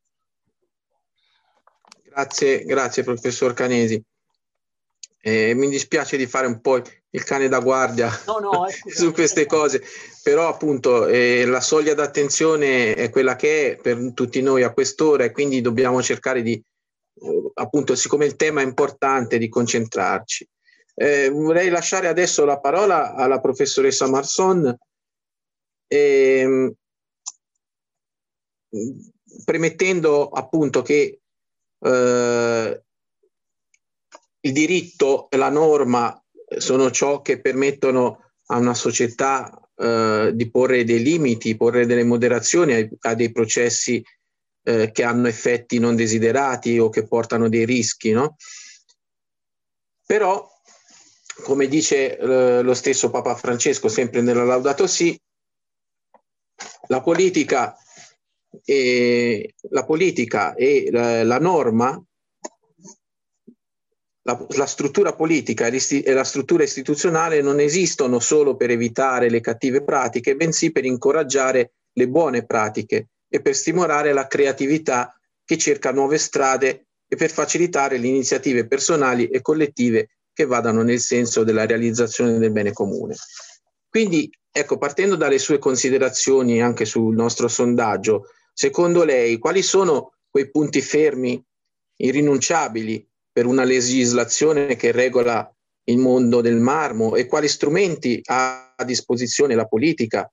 Grazie, grazie professor Canesi. Eh, mi dispiace di fare un po' il cane da guardia no, no, su queste cose, però appunto eh, la soglia d'attenzione è quella che è per tutti noi a quest'ora e quindi dobbiamo cercare di appunto, siccome il tema è importante, di concentrarci. Eh, vorrei lasciare adesso la parola alla professoressa Marson, eh, premettendo appunto che eh, il diritto e la norma sono ciò che permettono a una società eh, di porre dei limiti, porre delle moderazioni a, a dei processi eh, che hanno effetti non desiderati o che portano dei rischi, no? Però, come dice eh, lo stesso Papa Francesco, sempre nella Laudato Si, la politica e la, politica e la, la norma la, la, struttura politica e la struttura istituzionale non esistono solo per evitare le cattive pratiche, bensì per incoraggiare le buone pratiche e per stimolare la creatività che cerca nuove strade e per facilitare le iniziative personali e collettive che vadano nel senso della realizzazione del bene comune. Quindi, ecco, partendo dalle sue considerazioni anche sul nostro sondaggio, secondo lei quali sono quei punti fermi, irrinunciabili per una legislazione che regola il mondo del marmo e quali strumenti ha a disposizione la politica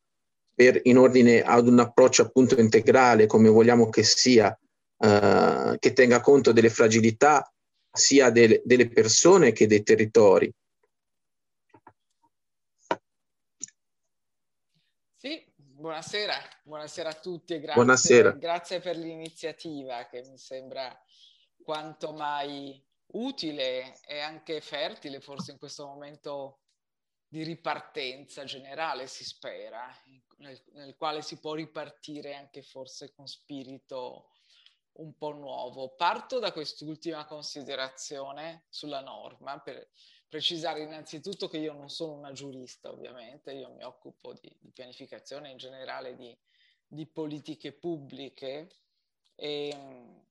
per, in ordine ad un approccio appunto integrale, come vogliamo che sia, eh, che tenga conto delle fragilità sia del, delle persone che dei territori. Sì, buonasera, buonasera a tutti e grazie, buonasera. grazie per l'iniziativa che mi sembra quanto mai utile e anche fertile forse in questo momento di ripartenza generale, si spera, nel, nel, quale si può ripartire anche forse con spirito un po' nuovo. Parto da quest'ultima considerazione sulla norma per precisare innanzitutto che io non sono una giurista, ovviamente, io mi occupo di, di pianificazione in generale di, di politiche pubbliche e,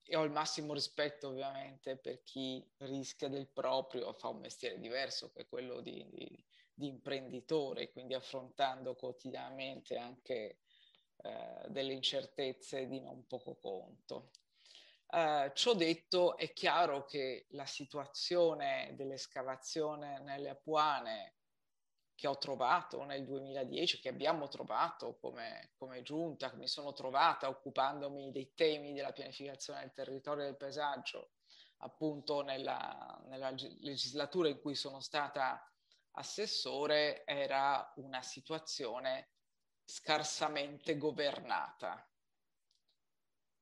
e, ho il massimo rispetto ovviamente per chi rischia del proprio, fa un mestiere diverso che è quello di, di, di imprenditore, quindi affrontando quotidianamente anche eh, delle incertezze di non poco conto. Uh, ciò detto, è chiaro che la situazione dell'escavazione nelle Apuane che ho trovato nel 2010, che abbiamo trovato come, come giunta, che mi sono trovata occupandomi dei temi della pianificazione del territorio e del paesaggio, appunto nella, nella legislatura in cui sono stata assessore, era una situazione scarsamente governata.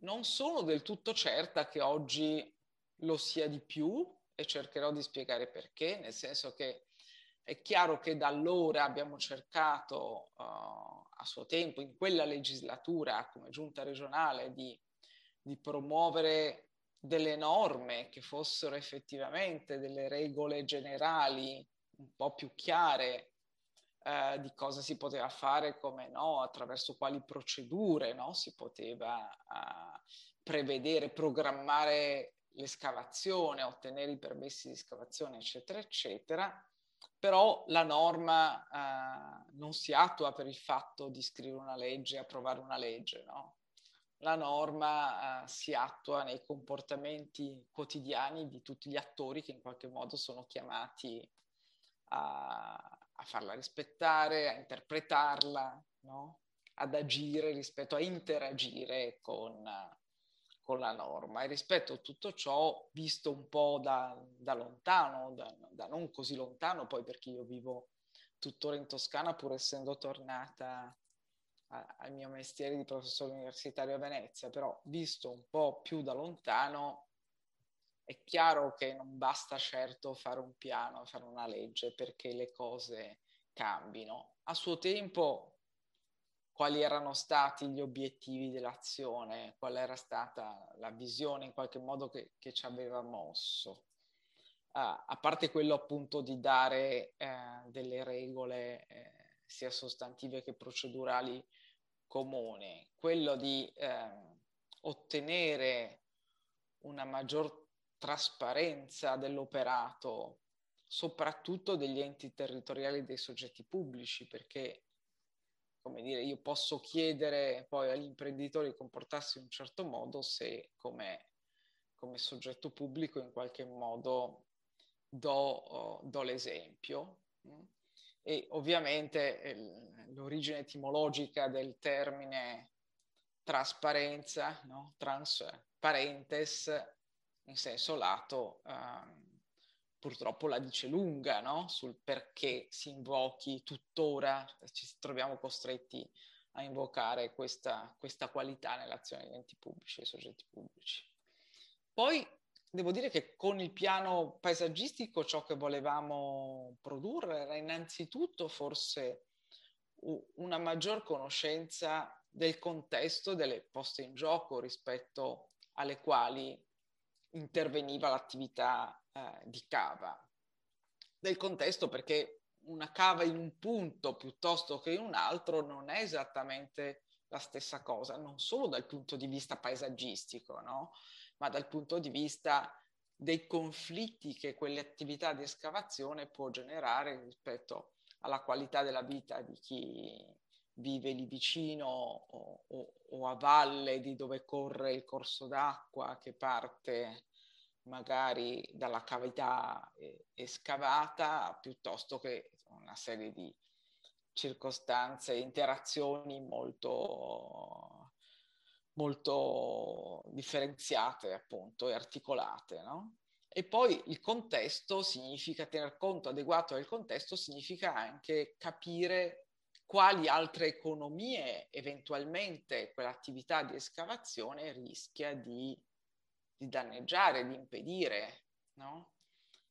Non sono del tutto certa che oggi lo sia di più e cercherò di spiegare perché, nel senso che È chiaro che da allora abbiamo cercato uh, a suo tempo, in quella legislatura, come giunta regionale, di, di promuovere delle norme che fossero effettivamente delle regole generali un po' più chiare eh, di cosa si poteva fare, come no, attraverso quali procedure no, si poteva eh, prevedere, programmare l'escavazione, ottenere i permessi di scavazione, eccetera, eccetera. Però la norma eh, non si attua per il fatto di scrivere una legge, approvare una legge, no? La norma eh, si attua nei comportamenti quotidiani di tutti gli attori che in qualche modo sono chiamati a, a farla rispettare, a interpretarla, no? ad agire rispetto a interagire con, con, la norma. E rispetto a tutto ciò, visto un po' da, da lontano, da, da, non così lontano, poi perché io vivo tuttora in Toscana, pur essendo tornata a, al mio mestiere di professore universitario a Venezia, però visto un po' più da lontano, è chiaro che non basta certo fare un piano, fare una legge perché le cose cambino. A suo tempo, quali erano stati gli obiettivi dell'azione, qual era stata la visione in qualche modo che, che ci aveva mosso? Ah, a parte quello appunto di dare eh, delle regole eh, sia sostantive che procedurali comuni, quello di eh, ottenere una maggior trasparenza dell'operato, soprattutto degli enti territoriali dei soggetti pubblici, perché come dire, io posso chiedere poi agli imprenditori di comportarsi in un certo modo se come, come soggetto pubblico in qualche modo do, oh, do l'esempio. Mm? E ovviamente eh, l'origine etimologica del termine trasparenza, no? transparentes, in senso lato, ehm, purtroppo la dice lunga no? sul perché si invochi tuttora, ci troviamo costretti a invocare questa, questa qualità nell'azione degli enti pubblici e soggetti pubblici. Poi devo dire che con il piano paesaggistico ciò che volevamo produrre era innanzitutto forse una maggior conoscenza del contesto delle poste in gioco rispetto alle quali interveniva l'attività eh, di cava. Nel contesto perché una cava in un punto piuttosto che in un altro non è esattamente la stessa cosa, non solo dal punto di vista paesaggistico, no? ma dal punto di vista dei conflitti che quelle attività di escavazione può generare rispetto alla qualità della vita di chi vive lì vicino o, o, o, a valle di dove corre il corso d'acqua che parte magari dalla cavità eh, escavata piuttosto che una serie di circostanze, interazioni molto, molto differenziate appunto e articolate, no? E poi il contesto significa tener conto adeguato del contesto, significa anche capire quali altre economie eventualmente quell'attività di escavazione rischia di, di danneggiare, di impedire, no?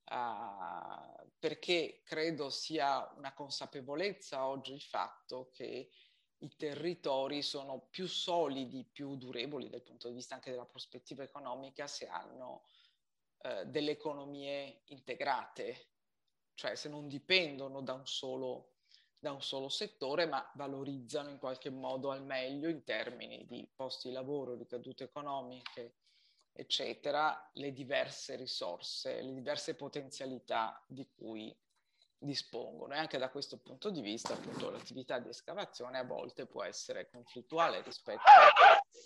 Uh, perché credo sia una consapevolezza oggi il fatto che i territori sono più solidi, più durevoli dal punto di vista anche della prospettiva economica se hanno uh, delle economie integrate, cioè se non dipendono da un solo da un solo settore, ma valorizzano in qualche modo al meglio in termini di posti di lavoro, ricadute economiche, eccetera, le diverse risorse, le diverse potenzialità di cui dispongono. E anche da questo punto di vista, appunto, l'attività di escavazione a volte può essere conflittuale rispetto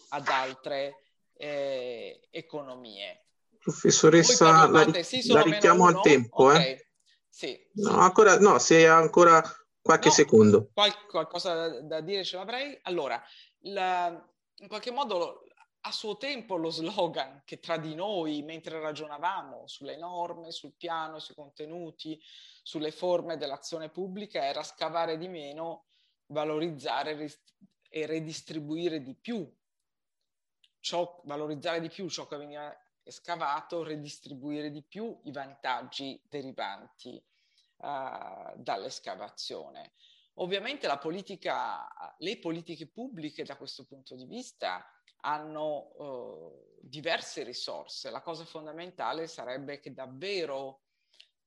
ad altre eh, economie. Professoressa, la, sì, la richiamo al tempo. Okay. Eh? Sì, no, sì. Ancora, no, se ancora Qualche no, secondo. Qual- qualcosa da dire ce l'avrei. Allora, la, in qualche modo a suo tempo lo slogan che tra di noi, mentre ragionavamo sulle norme, sul piano, sui contenuti, sulle forme dell'azione pubblica, era scavare di meno, valorizzare e redistribuire di più. Ciò, valorizzare di più ciò che veniva scavato, redistribuire di più i vantaggi derivanti uh, dall'escavazione. Ovviamente politica, le politiche pubbliche da questo punto di vista hanno uh, diverse risorse. La cosa fondamentale sarebbe che davvero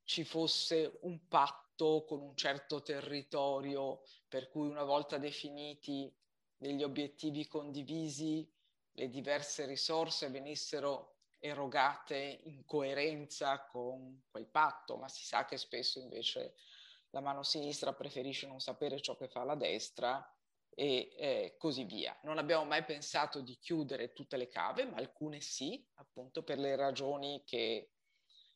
ci fosse un patto con un certo territorio per cui una volta definiti degli obiettivi condivisi le diverse risorse venissero erogate in coerenza con quel patto, ma si sa che spesso invece la mano sinistra preferisce non sapere ciò che fa la destra e eh, così via. Non abbiamo mai pensato di chiudere tutte le cave, ma alcune sì, appunto per le ragioni che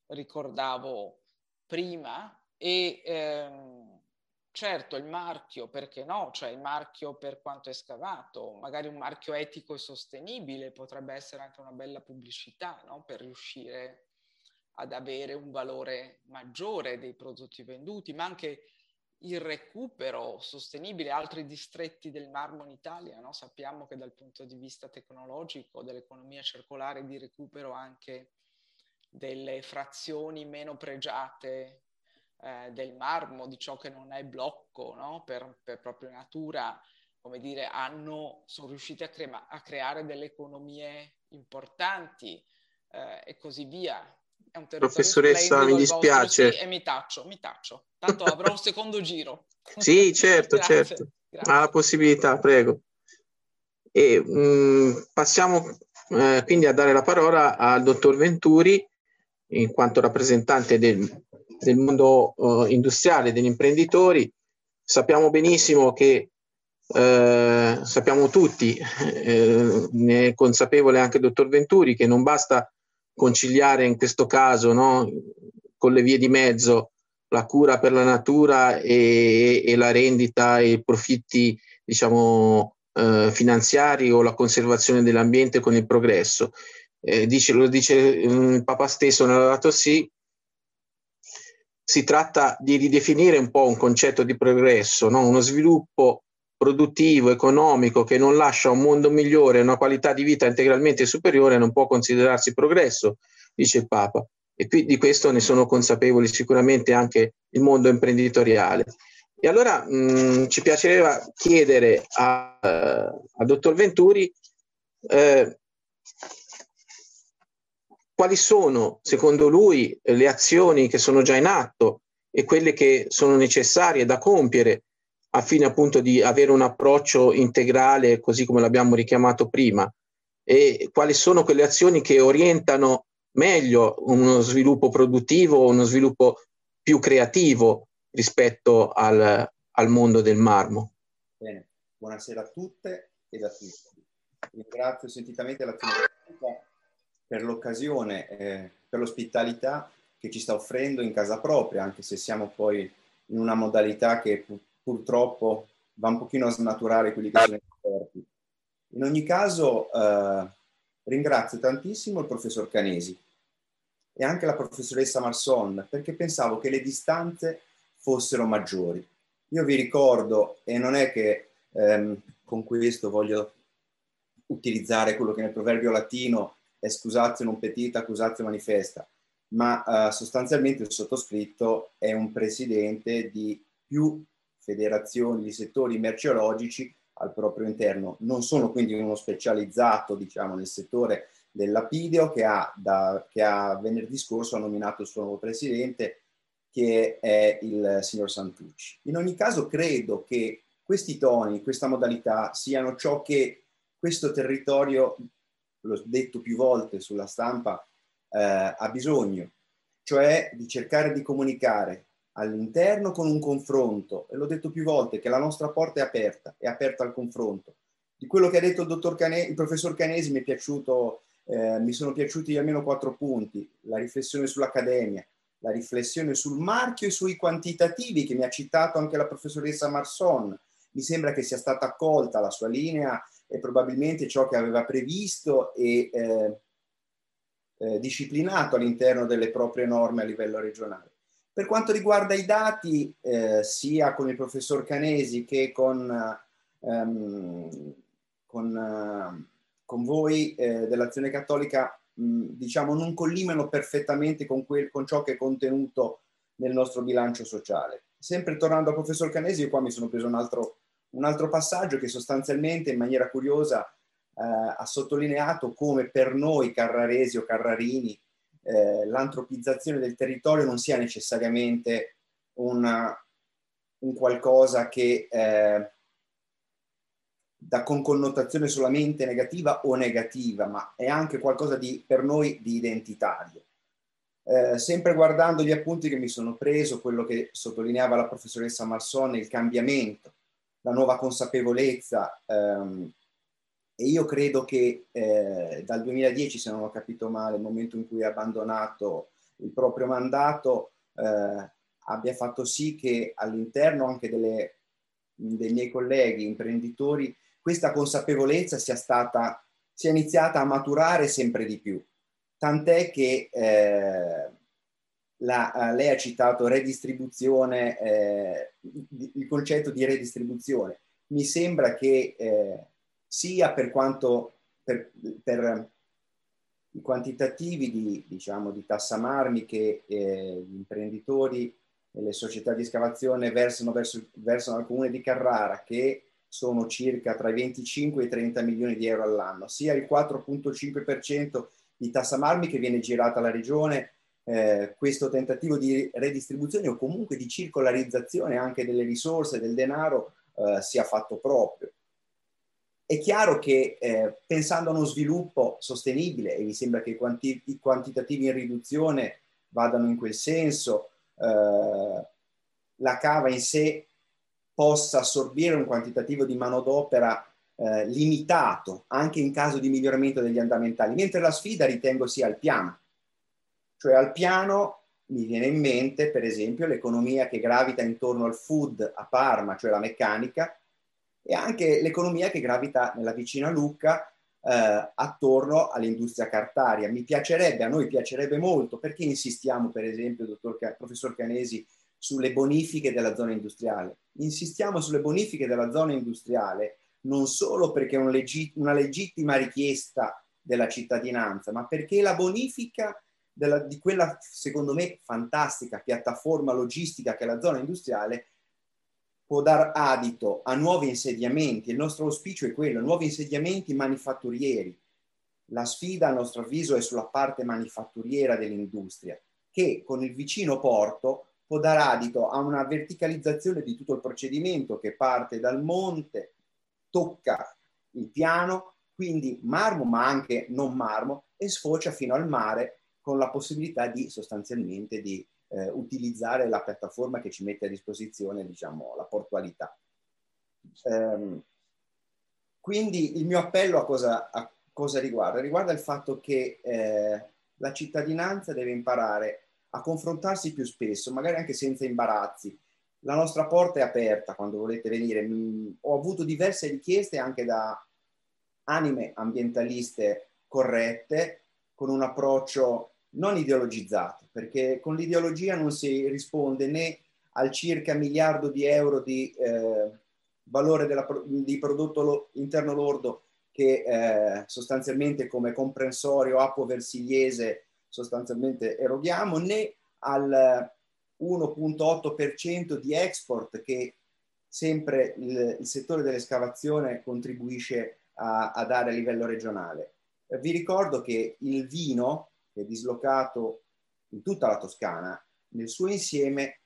ricordavo prima e ehm, certo il marchio, perché no? Cioè il marchio per quanto è scavato, magari un marchio etico e sostenibile potrebbe essere anche una bella pubblicità, no? Per riuscire ad avere un valore maggiore dei prodotti venduti, ma anche il recupero sostenibile. Altri distretti del marmo in Italia, no? sappiamo che dal punto di vista tecnologico, dell'economia circolare, di recupero anche delle frazioni meno pregiate eh, del marmo, di ciò che non è blocco no? per, per, propria natura, come dire, hanno, sono riusciti a, cre- a creare delle economie importanti eh, e così via. Professoressa, mi dispiace. Sì, e mi taccio, mi taccio. Tanto avrò un secondo giro. sì, certo, Grazie. certo. Grazie. Ha la possibilità, prego. E, mh, mm, passiamo eh, quindi a dare la parola al dottor Venturi, in quanto rappresentante del, del mondo uh, industriale, degli imprenditori. Sappiamo benissimo che, eh, sappiamo tutti, eh, ne è consapevole anche il dottor Venturi, che non basta conciliare in questo caso no, con le vie di mezzo la cura per la natura e, e la rendita e i profitti diciamo, eh, finanziari o la conservazione dell'ambiente con il progresso. Eh, dice, lo dice mm, il Papa stesso nella dato sì, si tratta di ridefinire un po' un concetto di progresso, no? uno sviluppo produttivo, economico che non lascia un mondo migliore una qualità di vita integralmente superiore non può considerarsi progresso, dice il Papa. E qui di questo ne sono consapevoli sicuramente anche il mondo imprenditoriale. E allora mh, ci piacerebbe chiedere a, a dottor Venturi eh, quali sono, secondo lui, le azioni che sono già in atto e quelle che sono necessarie da compiere affine appunto di avere un approccio integrale, così come l'abbiamo richiamato prima, e quali sono quelle azioni che orientano meglio uno sviluppo produttivo, uno sviluppo più creativo rispetto al, al mondo del marmo. Bene, buonasera a tutte e a tutti. Ringrazio sentitamente l'azione per l'occasione, eh, per l'ospitalità che ci sta offrendo in casa propria, anche se siamo poi in una modalità che purtroppo va un pochino a snaturare quelli che sono i rapporti. In ogni caso eh, ringrazio tantissimo il professor Canesi e anche la professoressa Marson perché pensavo che le distanze fossero maggiori. Io vi ricordo, e non è che ehm, con questo voglio utilizzare quello che nel proverbio latino è scusatio non petita, accusatio manifesta, ma eh, sostanzialmente il sottoscritto è un presidente di più federazioni di settori merceologici al proprio interno. Non sono quindi uno specializzato, diciamo, nel settore del lapideo che ha, da, che ha venerdì scorso ha nominato il suo nuovo presidente, che è il signor Santucci. In ogni caso credo che questi toni, questa modalità siano ciò che questo territorio, l'ho detto più volte sulla stampa, eh, ha bisogno, cioè di cercare di comunicare all'interno con un confronto, e l'ho detto più volte, che la nostra porta è aperta, è aperta al confronto. Di quello che ha detto il, Cane- il professor Canesi mi, piaciuto, eh, mi sono piaciuti almeno quattro punti, la riflessione sull'accademia, la riflessione sul marchio e sui quantitativi che mi ha citato anche la professoressa Marson. Mi sembra che sia stata accolta la sua linea e probabilmente ciò che aveva previsto e eh, eh, disciplinato all'interno delle proprie norme a livello regionale. Per quanto riguarda i dati, eh, sia con il professor Canesi che con, ehm, con, eh, con voi eh, dell'Azione Cattolica, mh, diciamo, non collimano perfettamente con, quel, con ciò che è contenuto nel nostro bilancio sociale. Sempre tornando al professor Canesi, io qua mi sono preso un altro, un altro passaggio che sostanzialmente in maniera curiosa eh, ha sottolineato come per noi carraresi o carrarini eh, l'antropizzazione del territorio non sia necessariamente una, un qualcosa che eh, da con connotazione solamente negativa o negativa, ma è anche qualcosa di, per noi di identitario. Eh, sempre guardando gli appunti che mi sono preso, quello che sottolineava la professoressa Marsone, il cambiamento, la nuova consapevolezza, ehm, e io credo che eh, dal 2010, se non ho capito male, il momento in cui ha abbandonato il proprio mandato, eh, abbia fatto sì che all'interno anche delle, dei miei colleghi imprenditori questa consapevolezza sia stata, sia iniziata a maturare sempre di più. Tant'è che eh, la, lei ha citato redistribuzione, eh, il concetto di redistribuzione. Mi sembra che eh, sia per quanto per, per, i quantitativi di, diciamo, di tassamarmi che eh, gli imprenditori e le società di escavazione versano, verso, versano al comune di Carrara, che sono circa tra i 25 e i 30 milioni di euro all'anno, sia il 4,5% di tassa marmi che viene girata alla regione, eh, questo tentativo di redistribuzione o comunque di circolarizzazione anche delle risorse, del denaro, eh, sia fatto proprio. È chiaro che eh, pensando a uno sviluppo sostenibile, e mi sembra che i, quanti- i quantitativi in riduzione vadano in quel senso, eh, la cava in sé possa assorbire un quantitativo di manodopera eh, limitato anche in caso di miglioramento degli andamentali, mentre la sfida ritengo sia al piano. Cioè al piano mi viene in mente per esempio l'economia che gravita intorno al food a Parma, cioè la meccanica, e anche l'economia che gravita nella vicina Lucca eh, attorno all'industria cartaria. Mi piacerebbe, a noi piacerebbe molto, perché insistiamo per esempio, dottor, professor Canesi, sulle bonifiche della zona industriale. Insistiamo sulle bonifiche della zona industriale non solo perché è un legit- una legittima richiesta della cittadinanza, ma perché la bonifica della, di quella, secondo me, fantastica piattaforma logistica che è la zona industriale può dar adito a nuovi insediamenti. Il nostro auspicio è quello, nuovi insediamenti manifatturieri. La sfida, a nostro avviso, è sulla parte manifatturiera dell'industria, che con il vicino porto può dar adito a una verticalizzazione di tutto il procedimento che parte dal monte, tocca il piano, quindi marmo ma anche non marmo e sfocia fino al mare con la possibilità di sostanzialmente di eh, utilizzare la piattaforma che ci mette a disposizione diciamo, la portualità. Um, quindi il mio appello a cosa, a cosa, riguarda? Riguarda il fatto che eh, la cittadinanza deve imparare a confrontarsi più spesso, magari anche senza imbarazzi. La nostra porta è aperta quando volete venire. Mm, ho avuto diverse richieste anche da anime ambientaliste corrette, con un approccio non ideologizzato, perché con l'ideologia non si risponde né al circa miliardo di euro di eh, valore della, di prodotto interno lordo che eh, sostanzialmente come comprensorio apo versigliese sostanzialmente eroghiamo, né al 1.8% di export che sempre il, il settore dell'escavazione contribuisce a, a, dare a livello regionale. Vi ricordo che il vino, che è dislocato in tutta la Toscana, nel suo insieme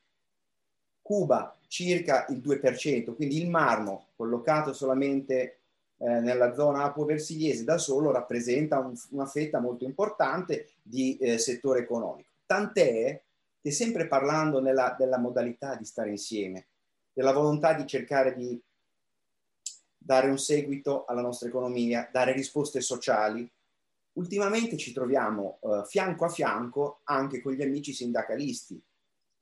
cuba circa il 2%, quindi il marmo collocato solamente eh, nella zona apo-versigliese da solo rappresenta un, una fetta molto importante di eh, settore economico. Tant'è che sempre parlando nella, della modalità di stare insieme, della volontà di cercare di dare un seguito alla nostra economia, dare risposte sociali, ultimamente ci troviamo eh, fianco a fianco anche con gli amici sindacalisti,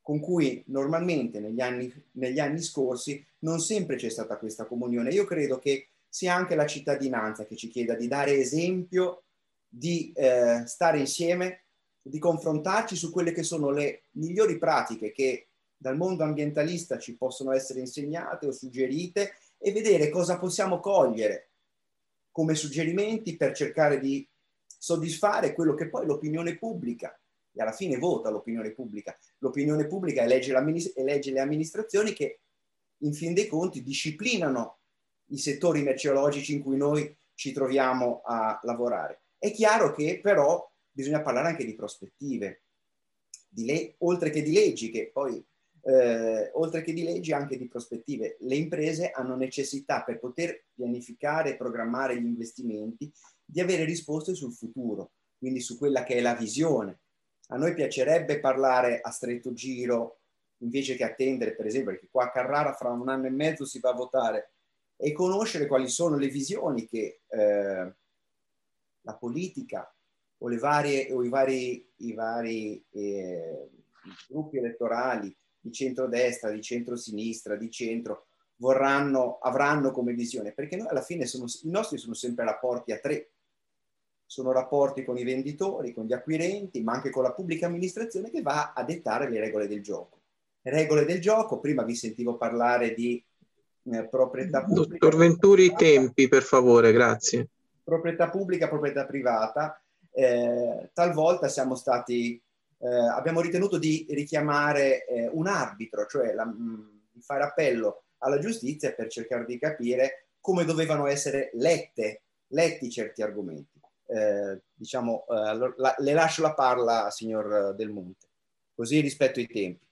con cui normalmente negli anni, negli anni scorsi non sempre c'è stata questa comunione. Io credo che sia anche la cittadinanza che ci chieda di dare esempio, di eh, stare insieme, di confrontarci su quelle che sono le migliori pratiche che dal mondo ambientalista ci possono essere insegnate o suggerite e vedere cosa possiamo cogliere come suggerimenti per cercare di soddisfare quello che poi l'opinione pubblica e alla fine vota l'opinione pubblica. L'opinione pubblica elegge, elegge le amministrazioni che in fin dei conti disciplinano i settori merceologici in cui noi ci troviamo a lavorare. È chiaro che però bisogna parlare anche di prospettive, di le- oltre che di leggi, che poi eh, oltre che di leggi anche di prospettive. Le imprese hanno necessità per poter pianificare e programmare gli investimenti di avere risposte sul futuro, quindi su quella che è la visione. A noi piacerebbe parlare a stretto giro invece che attendere, per esempio, perché qua a Carrara fra un anno e mezzo si va a votare e conoscere quali sono le visioni che eh, la politica o, le varie, o i vari, i vari eh, gruppi elettorali di centrodestra, di centrosinistra, di centro, vorranno, avranno come visione, perché noi alla fine sono, i nostri sono sempre rapporti a tre, sono rapporti con i venditori, con gli acquirenti, ma anche con la pubblica amministrazione che va a dettare le regole del gioco. Le regole del gioco, prima vi sentivo parlare di eh, proprietà pubblica. Dottor Venturi, i tempi per favore, grazie. Proprietà pubblica, proprietà privata. Eh, talvolta siamo stati eh, abbiamo ritenuto di richiamare eh, un arbitro, cioè la, mh, mm, di fare appello alla giustizia per cercare di capire come dovevano essere lette, letti certi argomenti. Eh, diciamo, eh, la, le lascio la parla, signor Del Monte, così rispetto ai tempi.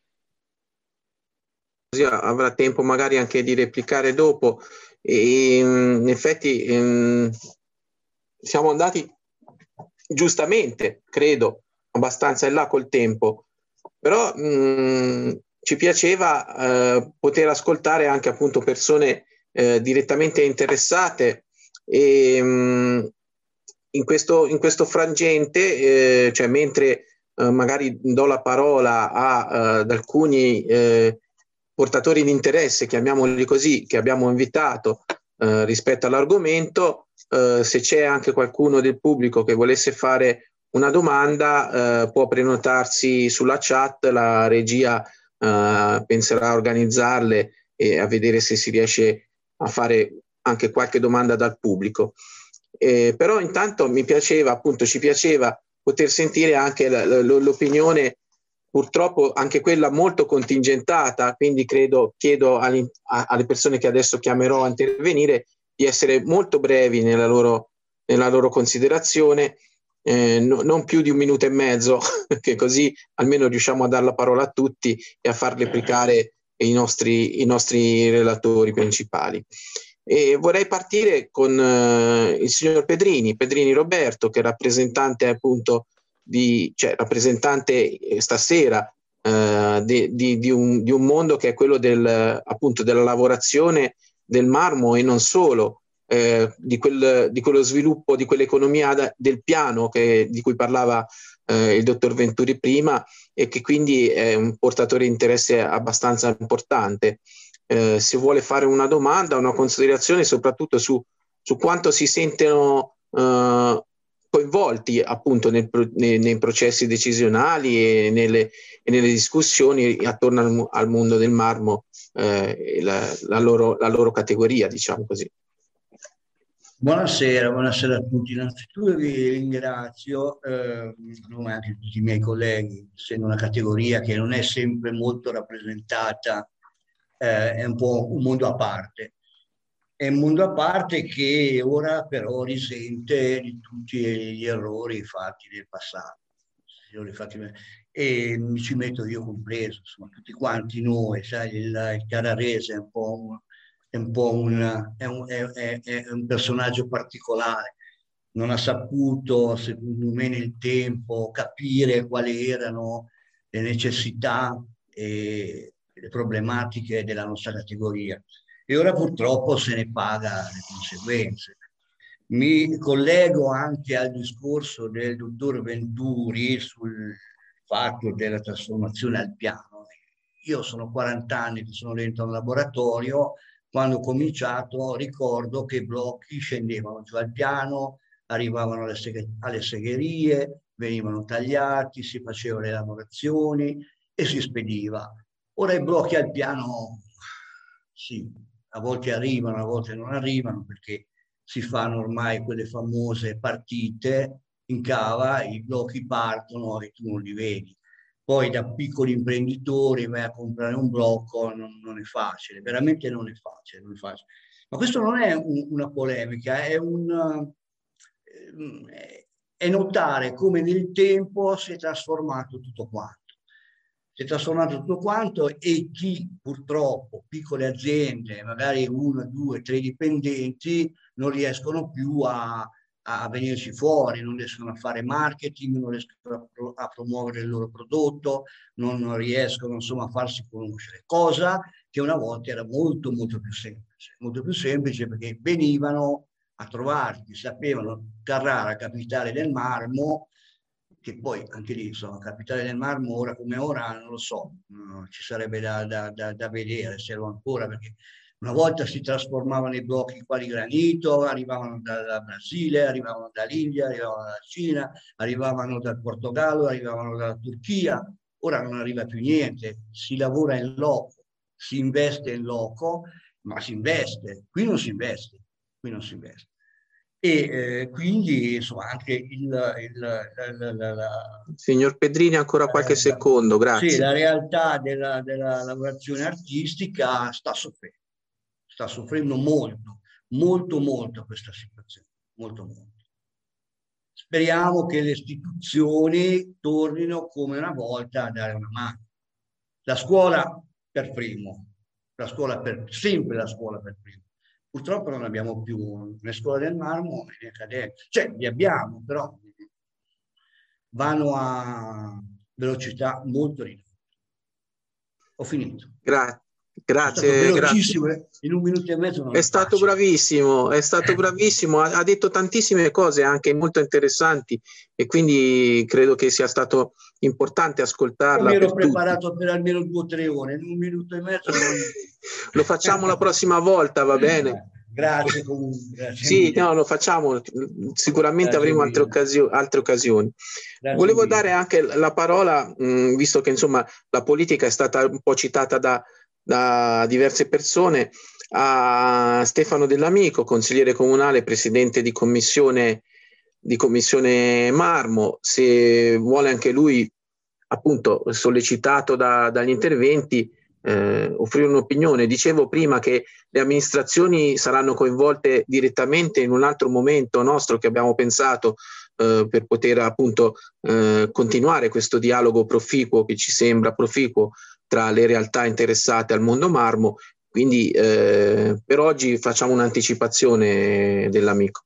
Così avrà tempo magari anche di replicare dopo. E, in effetti ehm, siamo andati giustamente, credo, abbastanza in là col tempo, però mh, mm, ci piaceva eh, poter ascoltare anche appunto persone eh, direttamente interessate e mh, mm, in, questo, in questo frangente, eh, cioè mentre eh, magari do la parola a, eh, ad alcuni eh, portatori di interesse, chiamiamoli così, che abbiamo invitato rispetto all'argomento, se c'è anche qualcuno del pubblico che volesse fare una domanda eh, può prenotarsi sulla chat, la regia eh, penserà a organizzarle e a vedere se si riesce a fare anche qualche domanda dal pubblico. Eh, però intanto mi piaceva, appunto ci piaceva poter sentire anche l'opinione, purtroppo anche quella molto contingentata, quindi credo, chiedo alle persone che adesso chiamerò a intervenire di essere molto brevi nella loro, nella loro considerazione eh, no, non più di un minuto e mezzo, che così almeno riusciamo a dare la parola a tutti e a far replicare i nostri, i nostri relatori principali. E vorrei partire con eh, il signor Pedrini, Pedrini Roberto, che è rappresentante appunto di, cioè rappresentante eh, stasera eh, di, di, di, un, di, un, mondo che è quello del, appunto della lavorazione del marmo e non solo, eh, di, quel, di, quello sviluppo, di quell'economia da, del piano che, di cui parlava eh, il dottor Venturi prima e che quindi è un portatore di interesse abbastanza importante. Eh, se vuole fare una domanda, una considerazione soprattutto su, su quanto si sentono eh, coinvolti appunto nel, nei, nei, processi decisionali e nelle, e nelle discussioni attorno al, al, mondo del marmo, eh, la, la, loro, la loro categoria, diciamo così. Buonasera, buonasera a tutti. Innanzitutto vi ringrazio, eh, come anche tutti i miei colleghi, essendo una categoria che non è sempre molto rappresentata, eh, è un po' un mondo a parte. È un mondo a parte che ora però risente di tutti gli errori fatti nel passato. E mi ci metto io compreso, insomma, tutti quanti noi, sai, il, il Carrarese è un po' un, è un po' un, è un, è, è un personaggio particolare. Non ha saputo, secondo me, nel tempo capire quali erano le necessità e le problematiche della nostra categoria. E ora purtroppo se ne paga le conseguenze. Mi collego anche al discorso del dottor Venturi sul fatto della trasformazione al piano. Io sono 40 anni che sono dentro un laboratorio, quando ho cominciato ricordo che i blocchi scendevano giù al piano, arrivavano alle, seghe- alle segherie, venivano tagliati, si facevano le lavorazioni e si spediva. Ora i blocchi al piano, sì, a volte arrivano, a volte non arrivano perché si fanno ormai quelle famose partite in cava, i blocchi partono e tu non li vedi. Poi da piccoli imprenditori vai a comprare un blocco, non, non è facile, veramente non è facile, non è facile. Ma questo non è un, una polemica, è, un, eh, è notare come nel tempo si è trasformato tutto quanto. Si è trasformato tutto quanto e chi purtroppo, piccole aziende, magari uno, due, tre dipendenti, non riescono più a, a venirci fuori, non riescono a fare marketing, non riescono a, promuovere il loro prodotto, non riescono insomma a farsi conoscere, cosa che una volta era molto molto più semplice, molto più semplice perché venivano a trovarti, sapevano Carrara, capitale del marmo, che poi anche lì sono capitale del marmo, ora come ora non lo so, no, ci sarebbe da, da, da, da vedere se lo ancora perché una volta si trasformavano i blocchi qua di granito, arrivavano dal Brasile, arrivavano dall'India, arrivavano dalla Cina, arrivavano dal Portogallo, arrivavano dalla Turchia. Ora non arriva più niente, si lavora in loco, si investe in loco, ma si investe. Qui non si investe, qui non si investe. E eh, quindi insomma anche il... il la, la, la, Signor Pedrini, ancora qualche realtà, secondo, grazie. Sì, la realtà della, della lavorazione artistica sta soffrendo sta soffrendo molto, molto, molto questa situazione, molto, molto. Speriamo che le istituzioni tornino come una volta a dare una mano. La scuola per primo, la scuola per, sempre la scuola per primo. Purtroppo non abbiamo più né scuola del marmo né accademia. Cioè, li abbiamo, però vanno a velocità molto ridotta. Ho finito. Grazie. Grazie, grazie. Eh. In un minuto e mezzo. è stato facile. bravissimo, è stato eh. bravissimo, ha, ha, detto tantissime cose anche molto interessanti e quindi credo che sia stato importante ascoltarla. Io mi ero preparato tutti. per almeno due o tre ore, in un minuto e mezzo. Lo facciamo la prossima volta, va bene? Grazie comunque. Grazie sì, no, lo facciamo, sicuramente grazie avremo altre, occasio- altre occasioni. Grazie Volevo mille. dare anche la parola, mh, visto che insomma la politica è stata un po' citata da, da diverse persone a Stefano Dell'Amico, consigliere comunale, presidente di commissione, di commissione Marmo, se vuole anche lui, appunto, sollecitato da, dagli interventi, eh, offrire un'opinione. Dicevo prima che le amministrazioni saranno coinvolte direttamente in un altro momento nostro che abbiamo pensato eh, per poter appunto eh, continuare questo dialogo proficuo che ci sembra proficuo tra le realtà interessate al mondo marmo. Quindi eh, per oggi facciamo un'anticipazione dell'amico.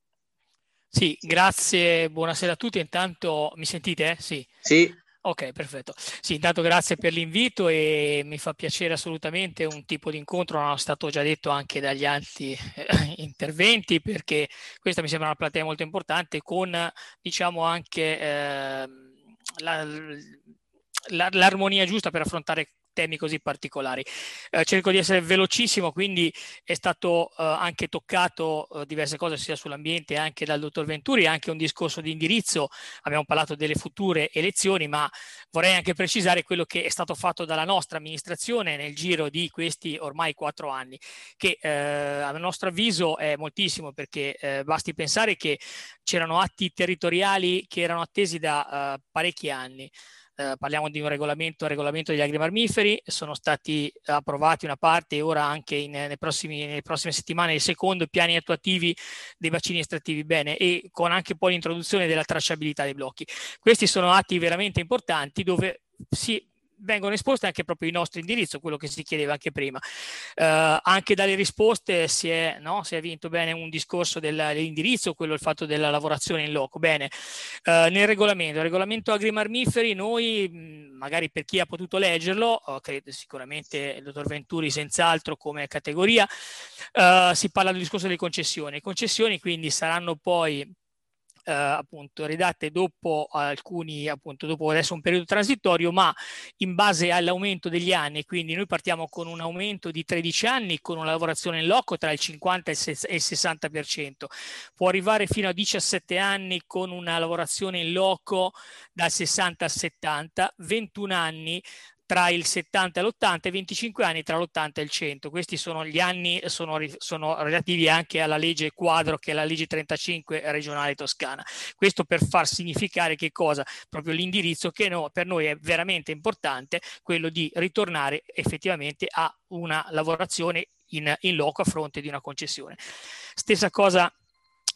Sì, grazie, buonasera a tutti. Intanto mi sentite? Sì. Sì. Ok, perfetto. Sì, intanto grazie per l'invito e mi fa piacere assolutamente un tipo di incontro, non è stato già detto anche dagli altri eh, interventi, perché questa mi sembra una platea molto importante con, diciamo, anche eh, la, la, l'armonia giusta per affrontare temi così particolari. Eh, cerco di essere velocissimo, quindi è stato eh, anche toccato eh, diverse cose sia sull'ambiente anche dal dottor Venturi, anche un discorso di indirizzo, abbiamo parlato delle future elezioni, ma vorrei anche precisare quello che è stato fatto dalla nostra amministrazione nel giro di questi ormai quattro anni, che eh, a nostro avviso è moltissimo perché eh, basti pensare che c'erano atti territoriali che erano attesi da eh, parecchi anni eh, parliamo di un regolamento, regolamento degli agrimammiferi, sono stati approvati una parte e ora anche in, nei prossimi, nelle prossime settimane il secondo piani attuativi dei bacini estrattivi bene e con anche poi l'introduzione della tracciabilità dei blocchi. Questi sono atti veramente importanti dove si vengono esposti anche proprio i nostri indirizzi, quello che si chiedeva anche prima. Uh, anche dalle risposte si è, no, si è, vinto bene un discorso del, dell'indirizzo, quello il fatto della lavorazione in loco. Bene, uh, nel regolamento, il regolamento agrimarmiferi, noi magari per chi ha potuto leggerlo, uh, credo sicuramente il dottor Venturi senz'altro come categoria, si parla del discorso delle concessioni. Le concessioni quindi saranno poi eh, appunto redatte dopo alcuni, appunto dopo adesso un periodo transitorio, ma in base all'aumento degli anni, quindi noi partiamo con un aumento di 13 anni con una lavorazione in loco tra il 50 e il 60%, può arrivare fino a 17 anni con una lavorazione in loco dal 60 al 70, 21 anni tra il 70 e l'80 e 25 anni tra l'80 e il 100. Questi sono gli anni, sono, sono relativi anche alla legge quadro che è la legge 35 regionale toscana. Questo per far significare che cosa? Proprio l'indirizzo che no, per noi è veramente importante, quello di ritornare effettivamente a una lavorazione in, in loco a fronte di una concessione. Stessa cosa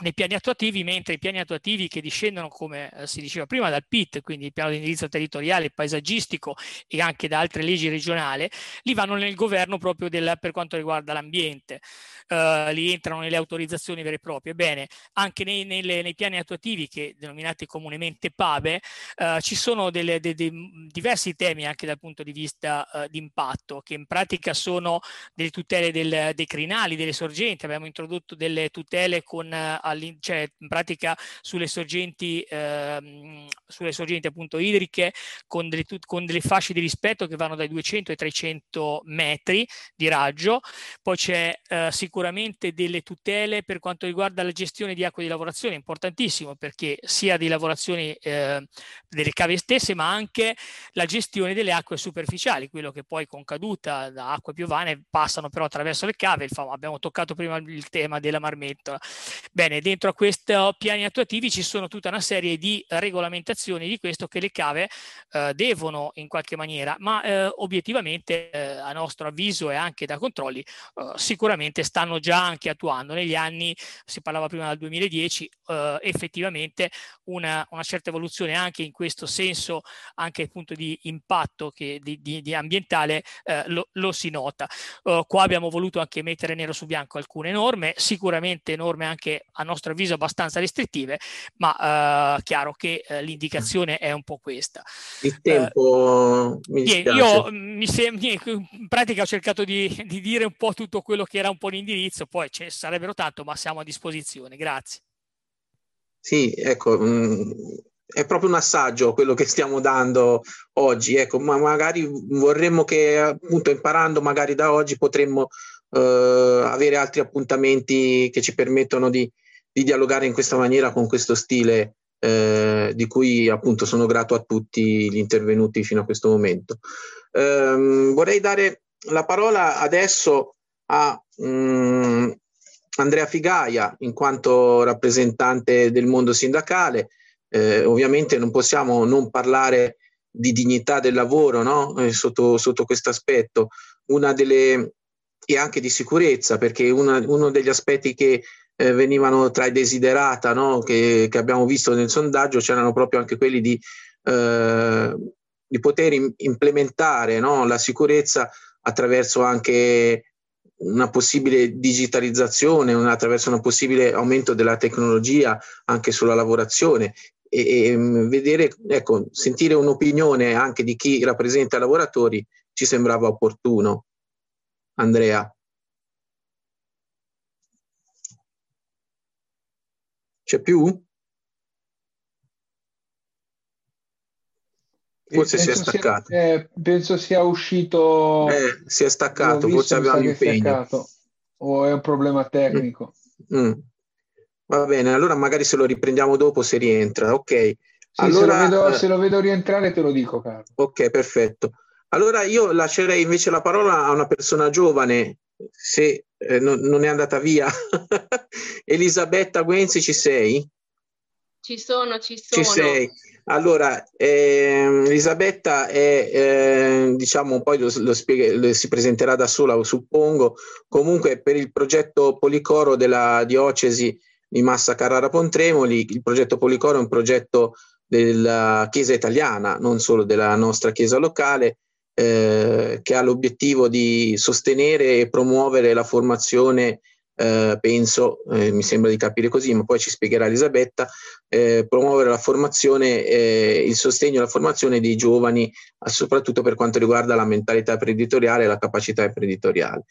nei piani attuativi, mentre i piani attuativi che discendono, come eh, si diceva prima, dal PIT, quindi il piano di indirizzo territoriale, paesaggistico e anche da altre leggi regionali, li vanno nel governo proprio del, per quanto riguarda l'ambiente, uh, li entrano nelle autorizzazioni vere e proprie. Bene, anche nei, nelle, nei piani attuativi, che denominati comunemente PABE, uh, ci sono delle, de, de, diversi temi anche dal punto di vista uh, di impatto, che in pratica sono delle tutele del, dei crinali, delle sorgenti, abbiamo introdotto delle tutele con cioè in pratica sulle sorgenti, ehm, sulle sorgenti appunto idriche con delle, con delle fasce di rispetto che vanno dai 200 ai 300 metri di raggio. Poi c'è eh, sicuramente delle tutele per quanto riguarda la gestione di acque di lavorazione, importantissimo perché sia di lavorazioni eh, delle cave stesse, ma anche la gestione delle acque superficiali, quello che poi con caduta da acque piovane passano però attraverso le cave. Abbiamo toccato prima il tema della marmettola. Bene, Bene, dentro a questi piani attuativi ci sono tutta una serie di regolamentazioni di questo che le cave eh, devono in qualche maniera, ma eh, obiettivamente eh, a nostro avviso e anche da controlli eh, sicuramente stanno già anche attuando. Negli anni, si parlava prima del 2010, eh, effettivamente una, una, certa evoluzione anche in questo senso, anche dal punto di impatto che, di, di, di ambientale, eh, lo, lo, si nota. qua abbiamo voluto anche mettere nero su bianco alcune norme, sicuramente norme anche a nostro avviso abbastanza restrittive, ma eh, chiaro che eh, l'indicazione è un po' questa. Il tempo eh, mi Io mi sembra, in pratica ho cercato di, di, dire un po' tutto quello che era un po' l'indirizzo, poi ce sarebbero tanto, ma siamo a disposizione. Grazie. Sì, ecco, mh, è proprio un assaggio quello che stiamo dando oggi, ecco, ma magari vorremmo che appunto imparando magari da oggi potremmo Uh, avere altri appuntamenti che ci permettono di, di dialogare in questa maniera con questo stile eh, di cui appunto sono grato a tutti gli intervenuti fino a questo momento. Eh, vorrei dare la parola adesso a um, Andrea Figaia in quanto rappresentante del mondo sindacale. Eh, ovviamente non possiamo non parlare di dignità del lavoro no? Eh, sotto, sotto questo aspetto, una delle e anche di sicurezza, perché una, uno degli aspetti che eh, venivano tra i desiderata no? che, che, abbiamo visto nel sondaggio, c'erano proprio anche quelli di, eh, di poter implementare no? la sicurezza attraverso anche una possibile digitalizzazione, un, attraverso un possibile aumento della tecnologia anche sulla lavorazione e, e mm, vedere, ecco, sentire un'opinione anche di chi rappresenta i lavoratori ci sembrava opportuno. Andrea. C'è più? Forse si è staccato. Sia, eh, penso sia uscito. Eh, si è staccato, forse aveva un impegno. O è un problema tecnico. Mm. Mm. Va bene, allora magari se lo riprendiamo dopo se rientra. Ok. Sì, allora, se, lo vedo, eh, se lo vedo rientrare te lo dico, caro. Ok, perfetto. Allora io lascerei invece la parola a una persona giovane se eh, non, non, è andata via. Elisabetta Guenzi, ci sei? Ci sono, ci sono. Ci sei. Allora, eh, Elisabetta è, eh, diciamo, poi lo, lo, spiega, lo, si presenterà da sola, suppongo, comunque per il progetto Policoro della diocesi di Massa Carrara Pontremoli. Il progetto Policoro è un progetto della Chiesa italiana, non solo della nostra Chiesa locale, eh, che ha l'obiettivo di sostenere e promuovere la formazione, eh, penso, eh, mi sembra di capire così, ma poi ci spiegherà Elisabetta, eh, promuovere la formazione, eh, il sostegno alla formazione dei giovani, soprattutto per quanto riguarda la mentalità imprenditoriale e la capacità imprenditoriale.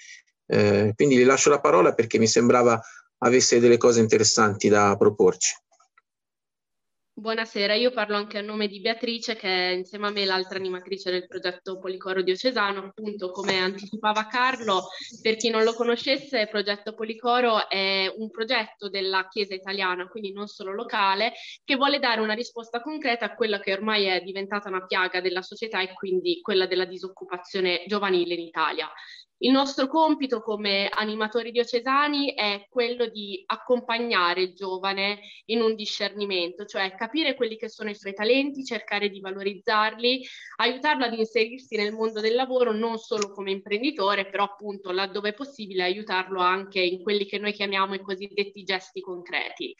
quindi le lascio la parola perché mi sembrava avesse delle cose interessanti da proporci. Buonasera, io parlo anche a nome di Beatrice, che è insieme a me l'altra animatrice del progetto Policoro Diocesano. Appunto, come anticipava Carlo, per chi non lo conoscesse, il progetto Policoro è un progetto della Chiesa italiana, quindi non solo locale, che vuole dare una risposta concreta a quella che ormai è diventata una piaga della società e quindi quella della disoccupazione giovanile in Italia. Il nostro compito come animatori diocesani è quello di accompagnare il giovane in un discernimento, cioè capire quelli che sono i suoi talenti, cercare di valorizzarli, aiutarlo ad inserirsi nel mondo del lavoro non solo come imprenditore, però appunto laddove è possibile aiutarlo anche in quelli che noi chiamiamo i cosiddetti gesti concreti.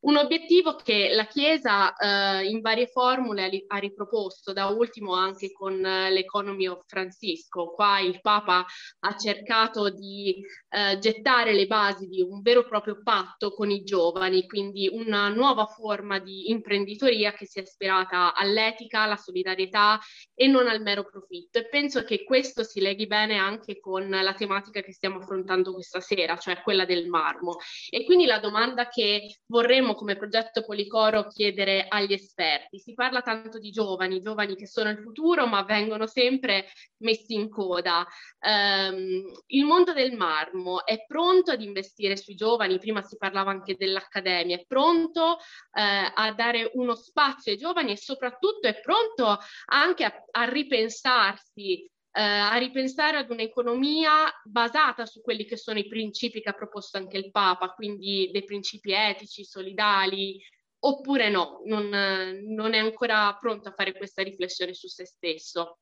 Un obiettivo che la Chiesa eh, in varie formule ha riproposto, da ultimo anche con eh, l'Economy of Francisco. Qua il Papa ha cercato di eh, gettare le basi di un vero e proprio patto con i giovani, quindi una nuova forma di imprenditoria che sia ispirata all'etica, alla solidarietà e non al mero profitto. E penso che questo si leghi bene anche con la tematica che stiamo affrontando questa sera, cioè quella del marmo. E quindi la domanda che vorremmo come progetto Policoro chiedere agli esperti. Si parla tanto di giovani, giovani che sono il futuro, ma vengono sempre messi in coda. Um, il mondo del marmo è pronto ad investire sui giovani, prima si parlava anche dell'accademia, è pronto eh, a dare uno spazio ai giovani e soprattutto è pronto anche a, a ripensarsi eh, a ripensare ad un'economia basata su quelli che sono i principi che ha proposto anche il Papa, quindi dei principi etici, solidali, oppure no, non, non è ancora pronto a fare questa riflessione su se stesso.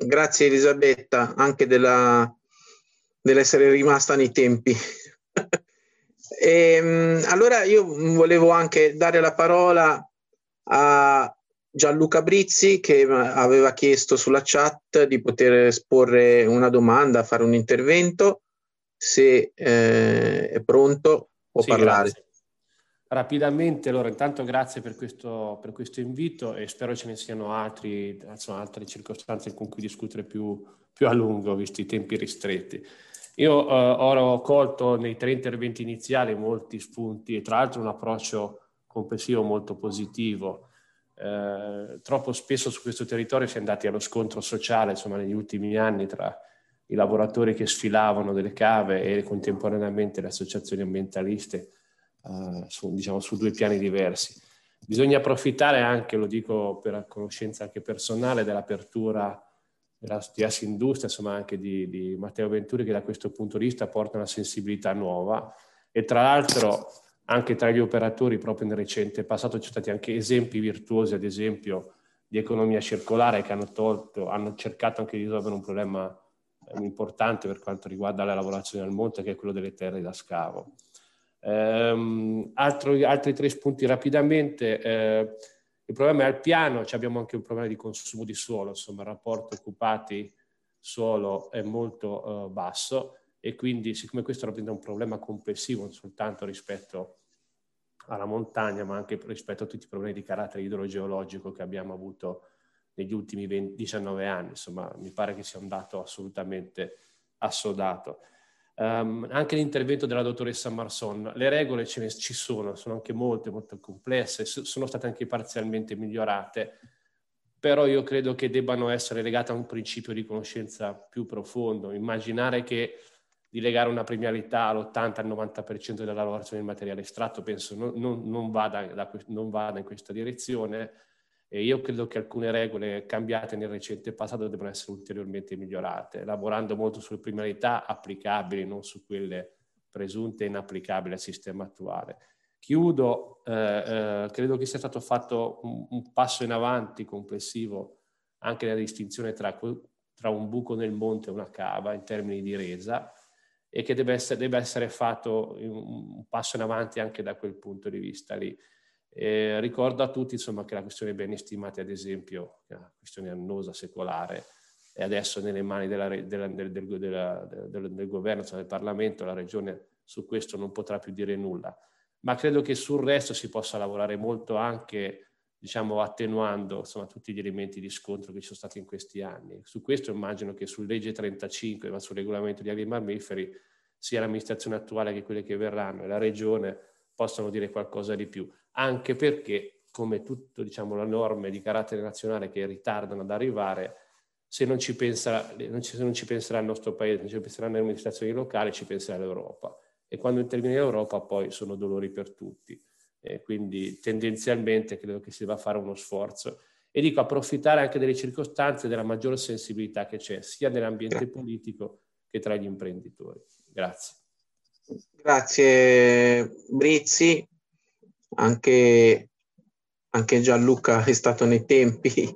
Grazie Elisabetta, anche della, dell'essere rimasta nei tempi. e, ehm, allora io volevo anche dare la parola a Gianluca Brizzi che aveva chiesto sulla chat di poter esporre una domanda, fare un intervento. Se eh, è pronto può sì, parlare. Grazie. Rapidamente, allora intanto grazie per questo, per questo, invito e spero ce ne siano altri, insomma, altre circostanze con cui discutere più, più a lungo, visti i tempi ristretti. Io eh, ho colto nei tre interventi iniziali molti spunti e tra l'altro un approccio complessivo molto positivo eh, troppo spesso su questo territorio si è andati allo scontro sociale, insomma, negli ultimi anni tra i lavoratori che sfilavano delle cave e contemporaneamente le associazioni ambientaliste eh, su, diciamo, su due piani diversi. Bisogna approfittare anche, lo dico per conoscenza anche personale, dell'apertura della, di Industria, insomma anche di, di Matteo Venturi, che da questo punto di vista porta una sensibilità nuova e tra l'altro anche tra gli operatori proprio nel recente passato ci sono stati anche esempi virtuosi, ad esempio, di economia circolare che hanno tolto, hanno cercato anche di risolvere un problema eh, importante per quanto riguarda la lavorazione al monte, che è quello delle terre da scavo. Um, altro, altri tre spunti rapidamente. Eh, il problema è al piano, abbiamo anche un problema di consumo di suolo, insomma il rapporto occupati-suolo è molto uh, basso e quindi siccome questo rappresenta un problema complessivo non soltanto rispetto alla montagna ma anche rispetto a tutti i problemi di carattere idrogeologico che abbiamo avuto negli ultimi 20, 19 anni, insomma mi pare che sia un dato assolutamente assodato. Um, anche l'intervento della dottoressa Marson, le regole ce ne, ci sono, sono anche molte, molto complesse, sono state anche parzialmente migliorate, però io credo che debbano essere legate a un principio di conoscenza più profondo. Immaginare che di legare una premialità all'80-90% della lavorazione del materiale estratto, penso non, non, non, vada da, non, vada in questa direzione e io credo che alcune regole cambiate nel recente passato debbano essere ulteriormente migliorate, lavorando molto sulle premialità applicabili, non su quelle presunte inapplicabili al sistema attuale. Chiudo, eh, eh, credo che sia stato fatto un, un, passo in avanti complessivo anche nella distinzione tra, tra un buco nel monte e una cava in termini di resa, e che deve essere, deve essere fatto un, passo in avanti anche da quel punto di vista lì. Eh, ricordo a tutti insomma, che la questione beni stimati, ad esempio, è una questione annosa, secolare, è adesso nelle mani della, della, del, del, del, del, governo, cioè del Parlamento, la Regione su questo non potrà più dire nulla. Ma credo che sul resto si possa lavorare molto anche diciamo, attenuando insomma, tutti gli elementi di scontro che ci sono stati in questi anni. Su questo immagino che su legge 35, ma sul regolamento di avi mammiferi, sia l'amministrazione attuale che quelle che verranno e la regione possano dire qualcosa di più, anche perché, come tutte diciamo, le norme di carattere nazionale che ritardano ad arrivare, se non ci, pensa, se non ci penserà il nostro paese, non ci penseranno le amministrazioni locali, ci penserà l'Europa. E quando interviene l'Europa poi sono dolori per tutti. Eh, quindi tendenzialmente credo che si debba fare uno sforzo. E dico approfittare anche delle circostanze della maggiore sensibilità che c'è, sia nell'ambiente politico che tra gli imprenditori. Grazie. Grazie Brizzi, anche, anche Gianluca è stato nei tempi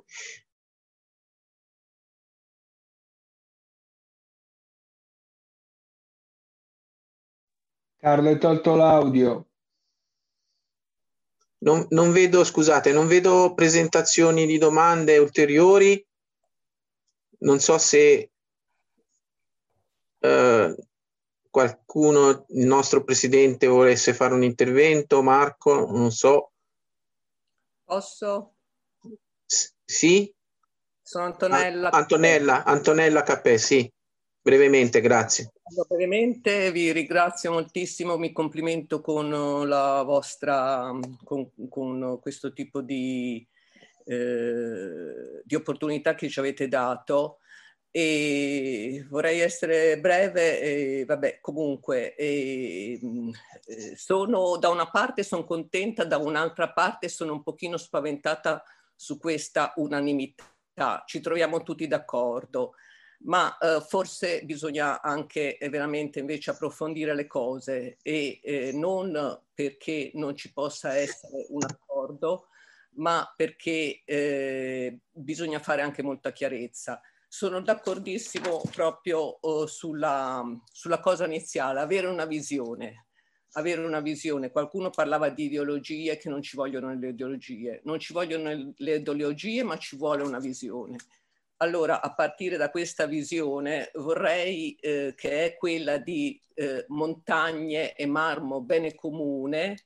Carlo, hai tolto l'audio. Non, non, vedo, scusate, non vedo presentazioni di domande ulteriori. Non so se eh, qualcuno, il nostro presidente, volesse fare un intervento. Marco, non so. Posso? S- sì? Sono Antonella. Antonella, Antonella Capè, sì. Brevemente, grazie. Brevemente vi ringrazio moltissimo, mi complimento con la vostra, con, con questo tipo di, eh, di opportunità che ci avete dato. E vorrei essere breve e vabbè comunque e, eh, sono da una parte sono contenta da un'altra parte sono un pochino spaventata su questa unanimità. Ci troviamo tutti d'accordo ma eh, forse bisogna anche eh, veramente invece approfondire le cose e eh, non perché non ci possa essere un accordo, ma perché eh, bisogna fare anche molta chiarezza. Sono d'accordissimo proprio oh, sulla, sulla cosa iniziale, avere una visione, avere una visione. Qualcuno parlava di ideologie, che non ci vogliono le ideologie. Non ci vogliono le ideologie, ma ci vuole una visione. Allora, a partire da questa visione, vorrei eh, che è quella di eh, montagne e marmo bene comune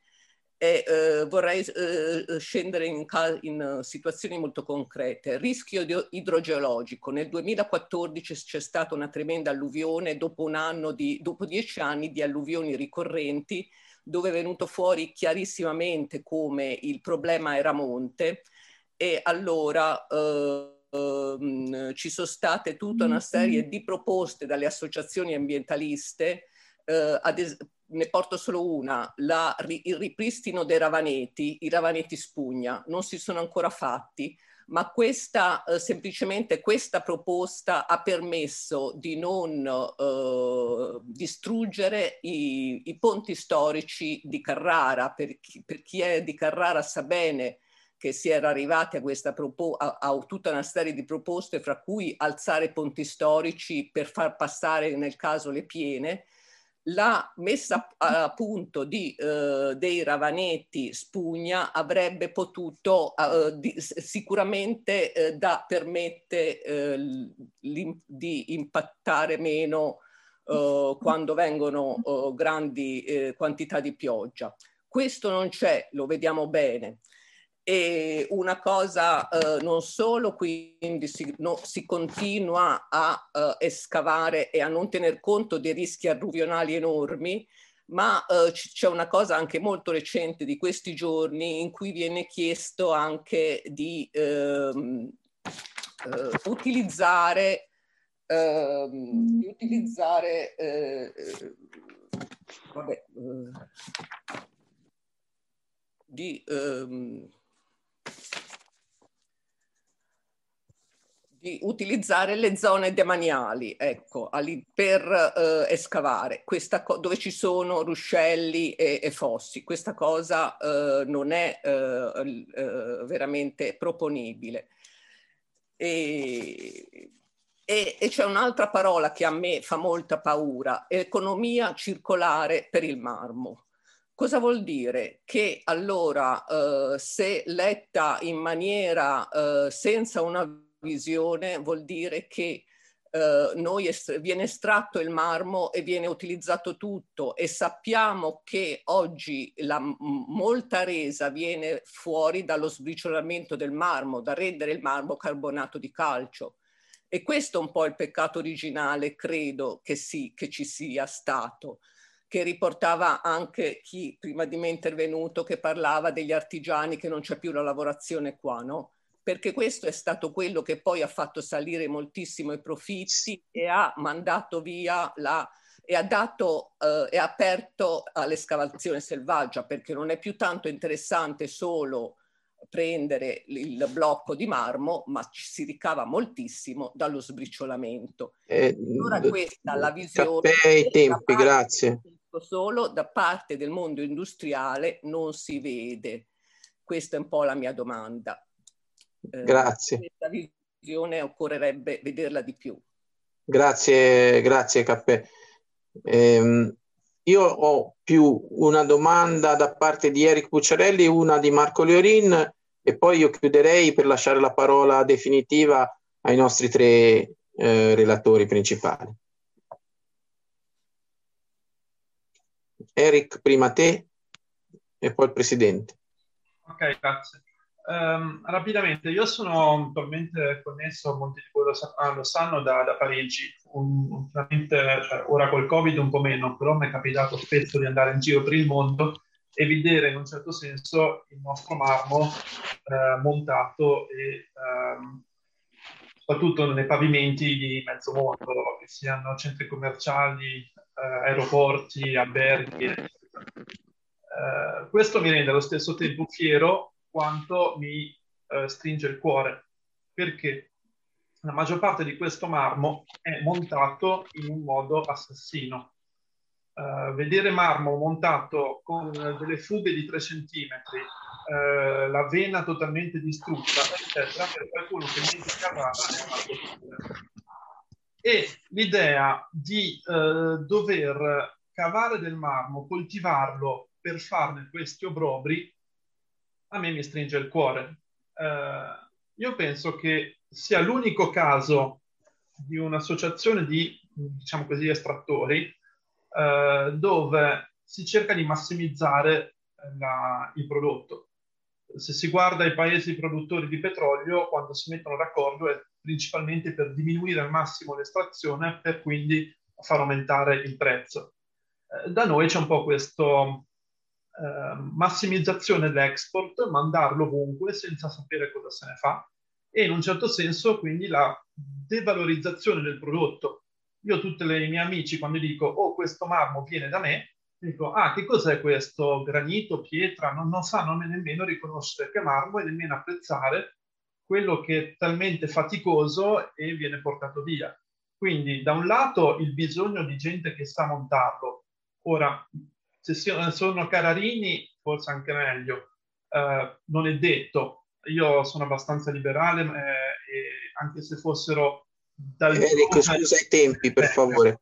e eh, vorrei eh, scendere in, in, situazioni molto concrete. Rischio idrogeologico. Nel 2014 c'è stata una tremenda alluvione dopo, un di, dopo dieci anni di alluvioni ricorrenti dove è venuto fuori chiarissimamente come il problema era monte e allora eh, Ehm, ci sono state tutta una serie di proposte dalle associazioni ambientaliste, eh, es- ne porto solo una, la, il ripristino dei ravaneti, i ravaneti spugna, non si sono ancora fatti, ma questa, eh, semplicemente questa proposta ha permesso di non eh, distruggere i, i, ponti storici di Carrara. Per chi, per chi, è di Carrara sa bene che si era arrivati a, questa propo- a, a, tutta una serie di proposte, fra cui alzare ponti storici per far passare nel caso le piene, la messa a punto di, eh, dei ravanetti spugna avrebbe potuto eh, di, sicuramente eh, da, permette eh, di impattare meno eh, quando vengono eh, grandi quantità di pioggia. Questo non c'è, lo vediamo bene e una cosa eh, non solo quindi si, no, si continua a eh, escavare e a non tener conto dei rischi alluvionali enormi, ma eh, c'è una cosa anche molto recente di questi giorni in cui viene chiesto anche di ehm, eh, utilizzare, ehm, di utilizzare eh, vabbè, eh, di ehm, di utilizzare le zone demaniali, ecco, per eh, escavare, Questa dove ci sono ruscelli e, e fossi. Questa cosa eh, non è eh, eh veramente proponibile. E, e, e c'è un'altra parola che a me fa molta paura, economia circolare per il marmo. Cosa vuol dire? Che allora eh, se letta in maniera eh, senza una visione vuol dire che eh, est- viene estratto il marmo e viene utilizzato tutto. E sappiamo che oggi la molta resa viene fuori dallo sbriciolamento del marmo, da rendere il marmo carbonato di calcio. E questo è un po' il peccato originale, credo che sì, che ci sia stato, che riportava anche chi prima di me è intervenuto, che parlava degli artigiani, che non c'è più la lavorazione qua, no? Perché questo è stato quello che poi ha fatto salire moltissimo i profitti e ha mandato via la e ha dato eh, e aperto all'escavazione selvaggia perché non è più tanto interessante solo prendere il blocco di marmo, ma ci si ricava moltissimo dallo sbriciolamento. Eh, allora questa è la visione. i tempi, grazie. Solo da parte del mondo industriale non si vede. Questa è un po' la mia domanda. Eh, grazie. Questa visione occorrerebbe vederla di più. Grazie, grazie Cappè. Eh, io ho più una domanda da parte di Eric Pucciarelli, una di Marco Leorin e poi io chiuderei per lasciare la parola definitiva ai nostri tre eh, relatori principali. Eric, prima te e poi il Presidente. Ok, grazie. Um, rapidamente, io sono attualmente connesso, molti di voi lo, sa- ah, lo sanno, da, da Parigi. Un, cioè, ora col Covid un po' meno, però mi è capitato spesso di andare in giro per il mondo e vedere in un certo senso il nostro marmo eh, montato e ehm, soprattutto nei pavimenti di mezzo mondo, che siano centri commerciali, eh, aeroporti, alberghi. Eh, questo mi rende allo stesso tempo fiero quanto mi eh, stringe il cuore, perché la maggior parte di questo marmo è montato in un modo assassino. Uh, vedere marmo montato con delle fughe di 3 cm, uh, la vena totalmente distrutta, eccetera, per qualcuno che dimentica rara è una tortura. E l'idea di uh, dover cavare del marmo, coltivarlo per farne questi obrobri, a me mi stringe il cuore. Uh, io penso che sia l'unico caso di un'associazione di, diciamo così, estrattori uh, dove si cerca di massimizzare la, il prodotto. Se si guarda i paesi produttori di petrolio, quando si mettono d'accordo è principalmente per diminuire al massimo l'estrazione per quindi far aumentare il prezzo. Uh, da noi c'è un po' questo, Ehm, massimizzazione dell'export, mandarlo ovunque senza sapere cosa se ne fa e in un certo senso quindi la devalorizzazione del prodotto. Io tutti i miei amici quando dico oh questo marmo viene da me, dico ah che cos'è questo granito, pietra, non, non sanno nemmeno riconoscere che marmo e nemmeno apprezzare quello che è talmente faticoso e viene portato via. Quindi da un lato il bisogno di gente che sa montarlo. Ora, se sono Cararini, forse anche meglio. Uh, non è detto. Io sono abbastanza liberale, eh, anche se fossero dal Eric, scusa i tempi, per favore.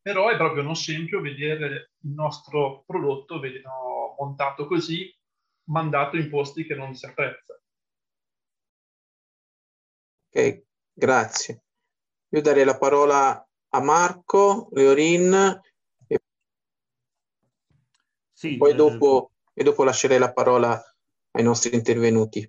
Però è proprio uno scempio vedere il nostro prodotto vedono, montato così, mandato in posti che non si apprezza. Ok, grazie. Io darei la parola a Marco Leorin sì, Poi dopo, eh, e dopo lascerei la parola ai nostri intervenuti.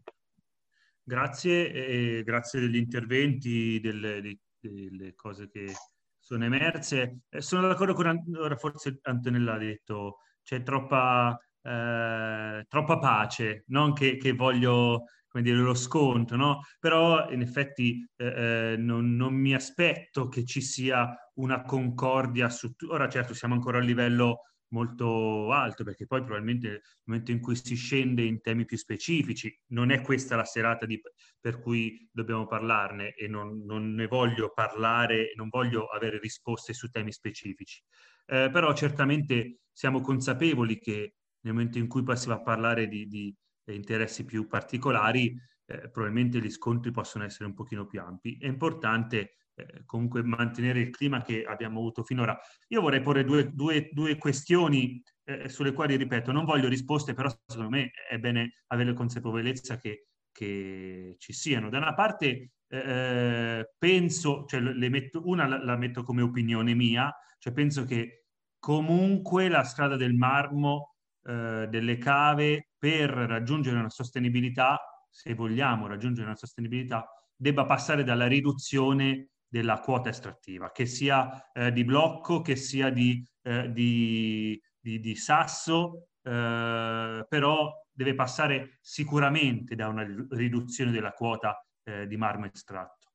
Grazie, e grazie degli interventi, delle, delle cose che sono emerse. Eh, sono d'accordo con, ora forse Antonella ha detto, c'è troppa, eh, troppa pace, non che, che voglio come dire, lo sconto, no? Però in effetti eh, eh non, non, mi aspetto che ci sia una concordia su... Ora certo siamo ancora a livello molto alto, perché poi probabilmente nel momento in cui si scende in temi più specifici, non è questa la serata di, per cui dobbiamo parlarne e non, non, ne voglio parlare, non voglio avere risposte su temi specifici. Eh, però certamente siamo consapevoli che nel momento in cui va a parlare di, di interessi più particolari, eh, probabilmente gli scontri possono essere un pochino più ampi. È importante eh, comunque mantenere il clima che abbiamo avuto finora. Io vorrei porre due, due, due questioni eh, sulle quali, ripeto, non voglio risposte, però secondo me è bene avere consapevolezza che, che ci siano. Da una parte eh, penso, cioè metto, una la, la metto come opinione mia, cioè penso che comunque la strada del marmo, eh, delle cave, per raggiungere una sostenibilità se vogliamo raggiungere una sostenibilità, debba passare dalla riduzione della quota estrattiva, che sia eh, di blocco, che sia di, eh, di, di, di sasso, eh, però deve passare sicuramente da una riduzione della quota eh, di marmo estratto.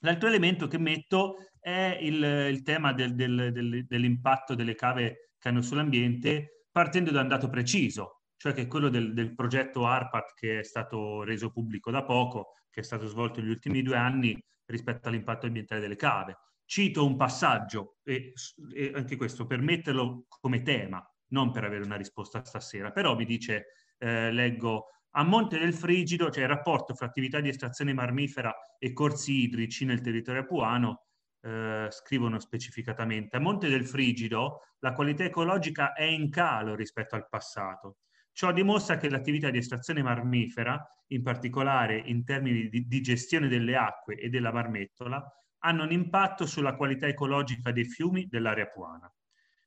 L'altro elemento che metto è il, il tema del, del, del, dell'impatto delle cave che hanno sull'ambiente, partendo da un dato preciso, cioè che è quello del, del progetto ARPAT che è stato reso pubblico da poco, che è stato svolto negli ultimi due anni rispetto all'impatto ambientale delle cave. Cito un passaggio, e, e anche questo per metterlo come tema, non per avere una risposta stasera, però mi dice, eh, leggo, a Monte del Frigido, cioè il rapporto fra attività di estrazione marmifera e corsi idrici nel territorio apuano, eh, scrivono specificatamente, a Monte del Frigido la qualità ecologica è in calo rispetto al passato. Ciò dimostra che l'attività di estrazione marmifera, in particolare in termini di, di gestione delle acque e della marmettola, hanno un impatto sulla qualità ecologica dei fiumi dell'area puana.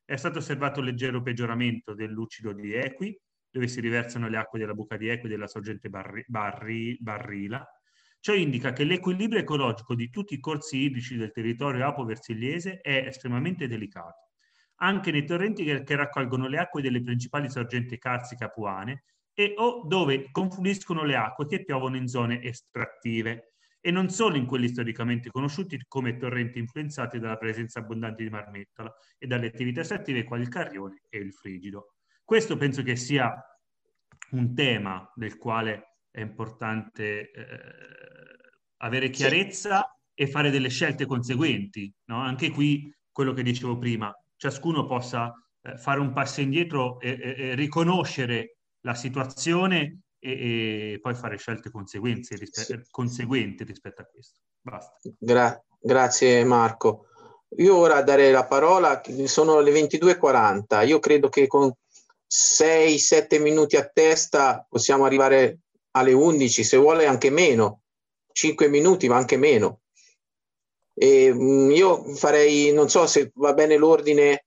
È stato osservato un leggero peggioramento del lucido di Equi, dove si riversano le acque della buca di Equi e della sorgente barri, barri, Barrila. Ciò indica che l'equilibrio ecologico di tutti i corsi idrici del territorio apo-versigliese è estremamente delicato anche nei torrenti che raccolgono le acque delle principali sorgenti carsiche apuane e o dove confluiscono le acque che piovono in zone estrattive e non solo in quelli storicamente conosciuti come torrenti influenzati dalla presenza abbondante di marmettola e dalle attività estrattive quali il carrione e il frigido. Questo penso che sia un tema del quale è importante eh, avere chiarezza sì. e fare delle scelte conseguenti. No? Anche qui quello che dicevo prima, ciascuno possa eh, fare un passo indietro e, e, e riconoscere la situazione e, e, poi fare scelte rispe- sì. conseguenti rispetto a questo. Basta. Gra- grazie Marco. Io ora darei la parola, sono le 22.40, io credo che con 6-7 minuti a testa possiamo arrivare alle 11, se vuole anche meno, 5 minuti ma anche meno. E, mm, io farei, non so se va bene l'ordine,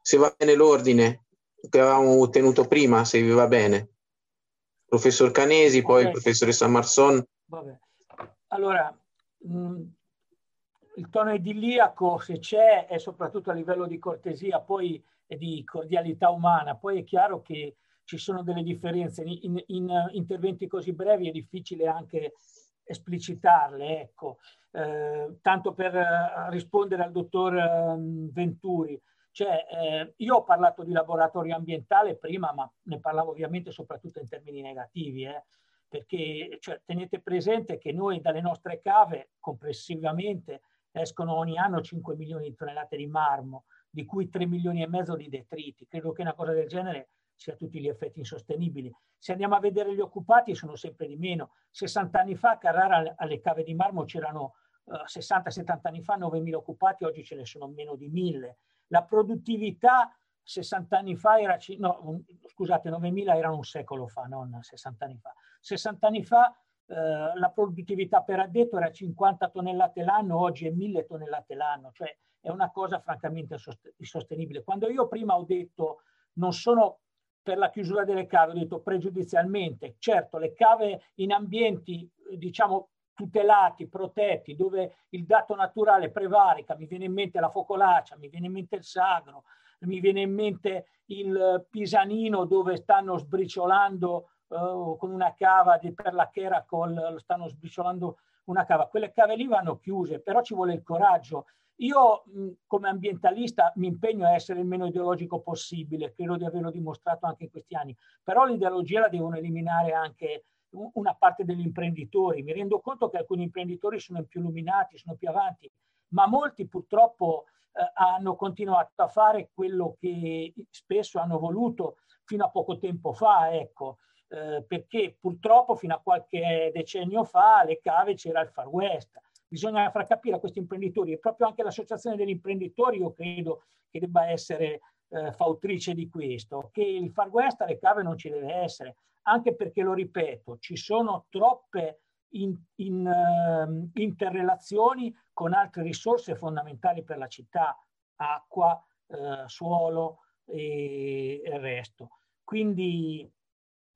se va bene l'ordine che avevamo ottenuto prima, se vi va bene. Professor Canesi, poi okay. professoressa Marson. Vabbè. Allora, mh, mm, il tono idilliaco, se c'è, è soprattutto a livello di cortesia, poi e di cordialità umana. Poi è chiaro che ci sono delle differenze. In, in, in interventi così brevi è difficile anche esplicitarle. Ecco. Eh, tanto per eh, rispondere al dottor eh, Venturi, cioè, eh, io ho parlato di laboratorio ambientale prima, ma ne parlavo ovviamente soprattutto in termini negativi, eh, perché cioè, tenete presente che noi dalle nostre cave complessivamente escono ogni anno 5 milioni di tonnellate di marmo, di cui 3 milioni e mezzo di detriti. Credo che una cosa del genere sia a tutti gli effetti insostenibili. Se andiamo a vedere gli occupati sono sempre di meno. 60 anni fa a Carrara alle cave di marmo c'erano 60-70 anni fa 9.000 occupati, oggi ce ne sono meno di 1.000. La produttività 60 anni fa era, no, scusate, 9.000 erano un secolo fa, non 60 anni fa. 60 anni fa eh, la produttività per addetto era 50 tonnellate l'anno, oggi è 1.000 tonnellate l'anno, cioè è una cosa francamente insostenibile. Quando io prima ho detto non sono per la chiusura delle cave, ho detto pregiudizialmente, certo le cave in ambienti diciamo tutelati, protetti, dove il dato naturale prevarica, mi viene in mente la focolaccia, mi viene in mente il sagro, mi viene in mente il pisanino dove stanno sbriciolando uh, con una cava di, per la Cheracol, stanno sbriciolando una cava. Quelle cave lì vanno chiuse, però ci vuole il coraggio. Io come ambientalista mi impegno a essere il meno ideologico possibile, credo di averlo dimostrato anche in questi anni, però l'ideologia la devono eliminare anche una parte degli imprenditori. Mi rendo conto che alcuni imprenditori sono più illuminati, sono più avanti, ma molti purtroppo eh, hanno continuato a fare quello che spesso hanno voluto fino a poco tempo fa, ecco, eh, perché purtroppo fino a qualche decennio fa alle cave c'era il Far West. Bisogna far capire a questi imprenditori e proprio anche l'associazione degli imprenditori, io credo che debba essere eh, fautrice di questo, che il Far West alle cave non ci deve essere anche perché, lo ripeto, ci sono troppe in, in, uh, interrelazioni con altre risorse fondamentali per la città, acqua, uh, suolo e, e il resto. Quindi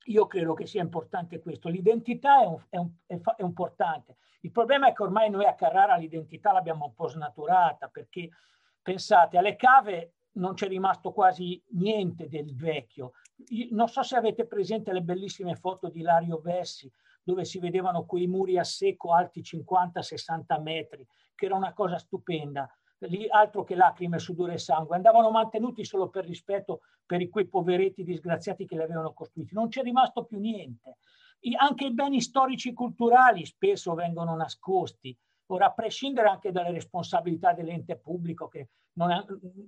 io credo che sia importante questo. L'identità è, un, è, un, è, importante. Il problema è che ormai noi a Carrara l'identità l'abbiamo un po' snaturata perché pensate alle cave non c'è rimasto quasi niente del vecchio. non so se avete presente le bellissime foto di Lario Bessi dove si vedevano quei muri a secco alti 50-60 metri, che era una cosa stupenda. Lì altro che lacrime, sudore e sangue, andavano mantenuti solo per rispetto per quei poveretti disgraziati che li avevano costruiti. Non c'è rimasto più niente. I, anche i beni storici culturali spesso vengono nascosti. Ora, a prescindere anche dalle responsabilità dell'ente pubblico, che è,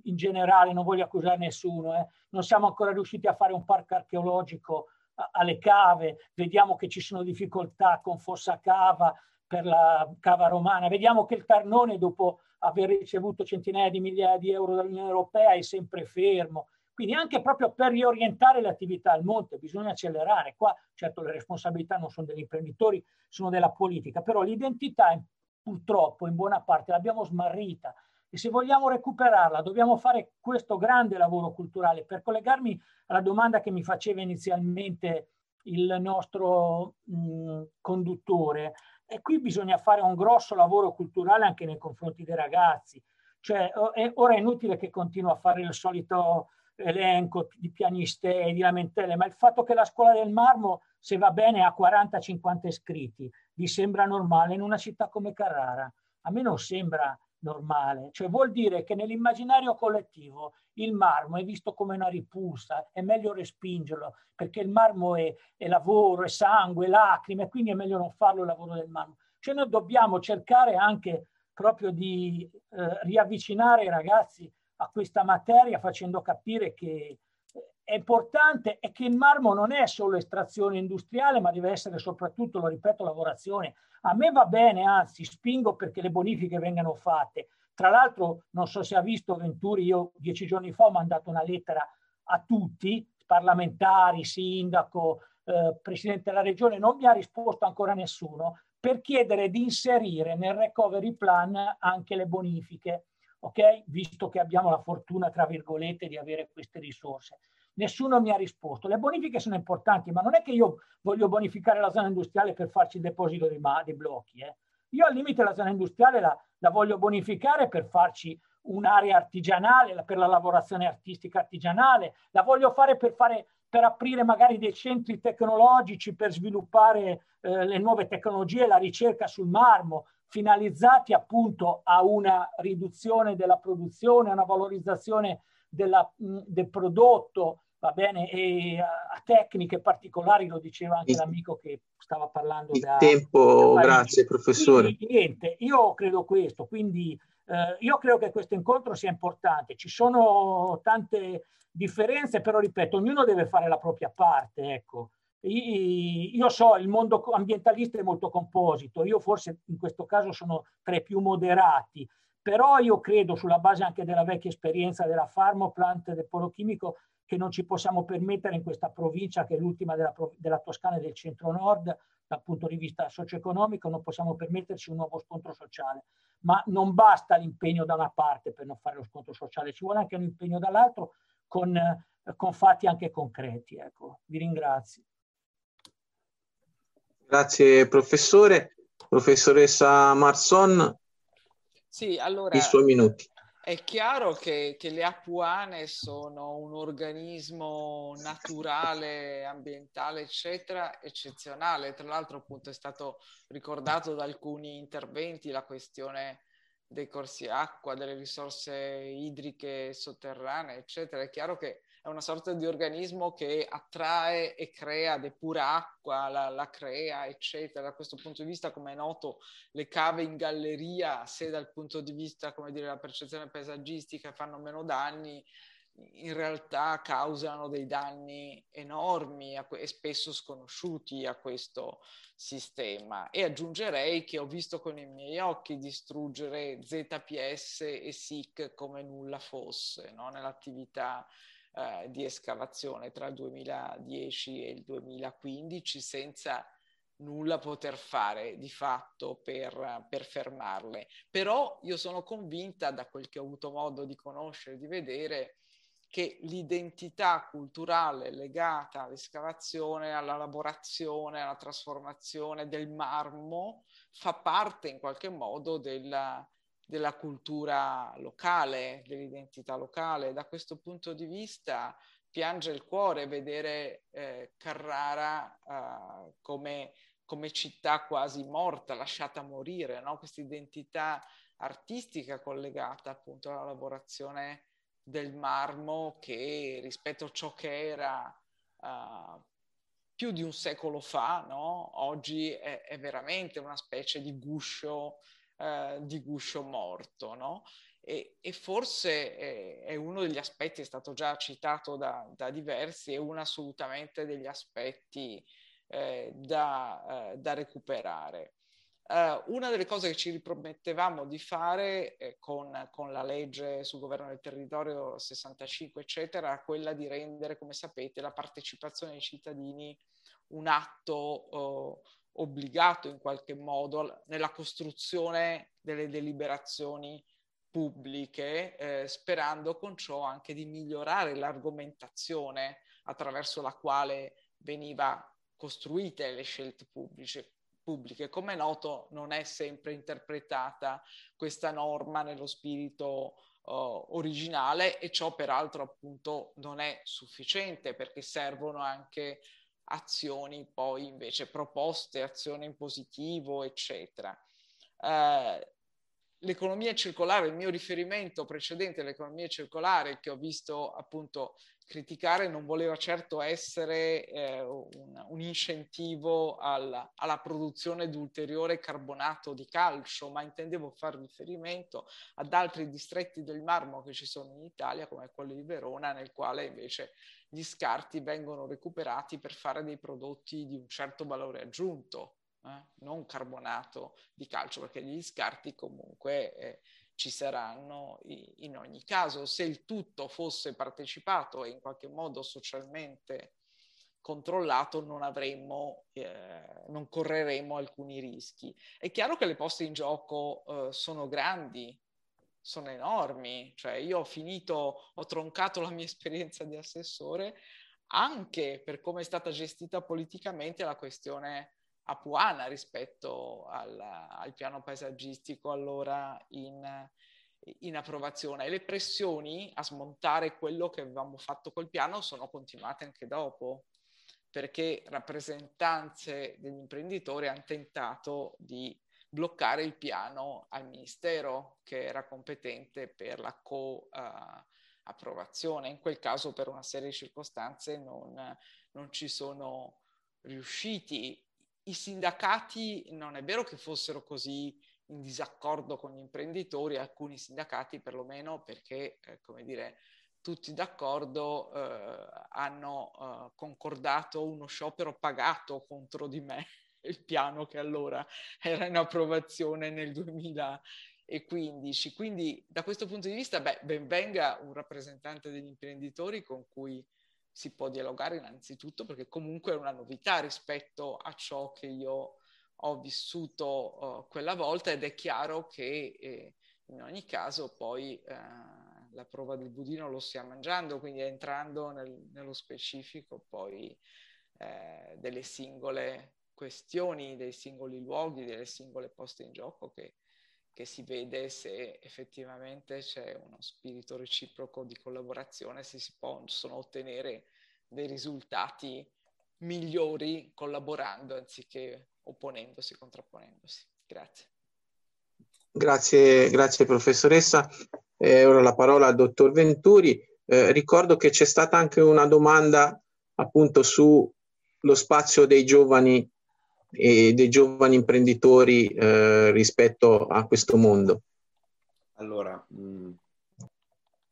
in generale non voglio accusare nessuno, eh, non siamo ancora riusciti a fare un parco archeologico alle cave, vediamo che ci sono difficoltà con Fossa Cava per la cava romana, vediamo che il Tarnone dopo aver ricevuto centinaia di migliaia di euro dall'Unione Europea è sempre fermo. Quindi anche proprio per riorientare le attività al monte bisogna accelerare. Qua certo le responsabilità non sono degli imprenditori, sono della politica, però l'identità purtroppo in buona parte l'abbiamo smarrita e se vogliamo recuperarla dobbiamo fare questo grande lavoro culturale. Per collegarmi alla domanda che mi faceva inizialmente il nostro mh, conduttore, e qui bisogna fare un grosso lavoro culturale anche nei confronti dei ragazzi. Cioè, ora è inutile che continui a fare il solito elenco di pianiste e di lamentele, ma il fatto che la scuola del marmo, se va bene, ha 40-50 iscritti, vi sembra normale in una città come Carrara? A me non sembra normale, cioè vuol dire che nell'immaginario collettivo il marmo è visto come una ripulsa, è meglio respingerlo perché il marmo è, è lavoro, è sangue, lacrime, quindi è meglio non farlo il lavoro del marmo. Cioè noi dobbiamo cercare anche proprio di eh, riavvicinare i ragazzi a questa materia facendo capire che è importante e che il marmo non è solo estrazione industriale, ma deve essere soprattutto, lo ripeto, lavorazione. A me va bene, anzi, spingo perché le bonifiche vengano fatte. Tra l'altro, non so se ha visto Venturi, io dieci giorni fa ho mandato una lettera a tutti, parlamentari, sindaco, eh, presidente della regione, non mi ha risposto ancora nessuno, per chiedere di inserire nel recovery plan anche le bonifiche, ok? Visto che abbiamo la fortuna, tra virgolette, di avere queste risorse. Nessuno mi ha risposto. Le bonifiche sono importanti, ma non è che io voglio bonificare la zona industriale per farci il deposito dei, dei blocchi. Eh. Io al limite la zona industriale la, la voglio bonificare per farci un'area artigianale, per la lavorazione artistica artigianale, la voglio fare per, fare, per aprire magari dei centri tecnologici per sviluppare eh, le nuove tecnologie, la ricerca sul marmo, finalizzati appunto a una riduzione della produzione, a una valorizzazione della, del prodotto, va bene, e a tecniche particolari, lo diceva anche il, l'amico che stava parlando. Il da, tempo, da grazie professore. Quindi, niente, io credo questo, quindi eh, io credo che questo incontro sia importante. Ci sono tante differenze, però ripeto, ognuno deve fare la propria parte, ecco. Io so, il mondo ambientalista è molto composito, io forse in questo caso sono tra i più moderati, però io credo, sulla base anche della vecchia esperienza della Farmoplant, del polo chimico, che non ci possiamo permettere in questa provincia, che è l'ultima della, della Toscana e del centro-nord, dal punto di vista socio-economico, non possiamo permetterci un nuovo scontro sociale. Ma non basta l'impegno da una parte per non fare lo scontro sociale, ci vuole anche un impegno dall'altro con, con fatti anche concreti. Ecco. Vi ringrazio. Grazie professore. Professoressa Marson, sì, allora, i suoi minuti. È chiaro che, che, le apuane sono un organismo naturale, ambientale, eccetera, eccezionale. Tra l'altro, appunto, è stato ricordato da alcuni interventi la questione dei corsi acqua, delle risorse idriche sotterranee, eccetera. È chiaro che è una sorta di organismo che attrae e crea, depura acqua, la, la, crea, eccetera. Da questo punto di vista, come è noto, le cave in galleria, se dal punto di vista, come dire, la percezione paesaggistica fanno meno danni, in realtà causano dei danni enormi e spesso sconosciuti a questo sistema. E aggiungerei che ho visto con i miei occhi distruggere ZPS e SIC come nulla fosse no? nell'attività eh, di escavazione tra il 2010 e il 2015 senza nulla poter fare di fatto per, per, fermarle. Però io sono convinta, da quel che ho avuto modo di conoscere, di vedere, che l'identità culturale legata all'escavazione, alla lavorazione, alla trasformazione del marmo fa parte in qualche modo della, della cultura locale, dell'identità locale. Da questo punto di vista piange il cuore vedere eh, Carrara eh, come, come, città quasi morta, lasciata morire, no? questa identità artistica collegata appunto alla lavorazione del marmo che rispetto a ciò che era uh, più di un secolo fa, no? oggi è, è, veramente una specie di guscio, uh, di guscio morto. No? E, e, forse è, è, uno degli aspetti, è stato già citato da, da diversi, è uno assolutamente degli aspetti eh, da, eh, da recuperare. Uh, una delle cose che ci ripromettevamo di fare eh, con, con, la legge sul governo del territorio 65, eccetera, era quella di rendere, come sapete, la partecipazione dei cittadini un atto uh, obbligato in qualche modo nella costruzione delle deliberazioni pubbliche, eh, sperando con ciò anche di migliorare l'argomentazione attraverso la quale veniva costruite le scelte pubbliche pubbliche. Come è noto, non è sempre interpretata questa norma nello spirito uh, originale e ciò peraltro appunto non è sufficiente perché servono anche azioni poi invece proposte, azioni in positivo, eccetera. Uh, l'economia circolare, il mio riferimento precedente all'economia circolare che ho visto appunto criticare non voleva certo essere eh, un, un, incentivo al, alla produzione di ulteriore carbonato di calcio, ma intendevo fare riferimento ad altri distretti del marmo che ci sono in Italia, come quello di Verona, nel quale invece gli scarti vengono recuperati per fare dei prodotti di un certo valore aggiunto, eh? non carbonato di calcio, perché gli scarti comunque... Eh, ci saranno in ogni caso. Se il tutto fosse partecipato e in qualche modo socialmente controllato non avremmo, eh, non correremo alcuni rischi. È chiaro che le poste in gioco eh, sono grandi, sono enormi, cioè io ho finito, ho troncato la mia esperienza di assessore anche per come è stata gestita politicamente la questione apuana rispetto al, al piano paesaggistico allora in, in, approvazione. E le pressioni a smontare quello che avevamo fatto col piano sono continuate anche dopo perché rappresentanze degli imprenditori hanno tentato di bloccare il piano al ministero che era competente per la co-approvazione. Uh, in quel caso per una serie di circostanze non, non ci sono riusciti i sindacati non è vero che fossero così in disaccordo con gli imprenditori, alcuni sindacati perlomeno perché, eh, come dire, tutti d'accordo eh, hanno eh, concordato uno sciopero pagato contro di me, il piano che allora era in approvazione nel 2015. Quindi da questo punto di vista, beh, ben venga un rappresentante degli imprenditori con cui si può dialogare innanzitutto perché comunque è una novità rispetto a ciò che io ho vissuto uh, quella volta ed è chiaro che eh, in ogni caso poi eh, la prova del budino lo stiamo mangiando, quindi entrando nel, nello specifico poi eh, delle singole questioni, dei singoli luoghi, delle singole poste in gioco che che si vede se effettivamente c'è uno spirito reciproco di collaborazione, se si possono ottenere dei risultati migliori collaborando anziché opponendosi, contrapponendosi. Grazie. Grazie, grazie professoressa. Eh, ora la parola al dottor Venturi. Eh, ricordo che c'è stata anche una domanda appunto sullo spazio dei giovani e dei giovani imprenditori eh, rispetto a questo mondo? Allora, mh, mm,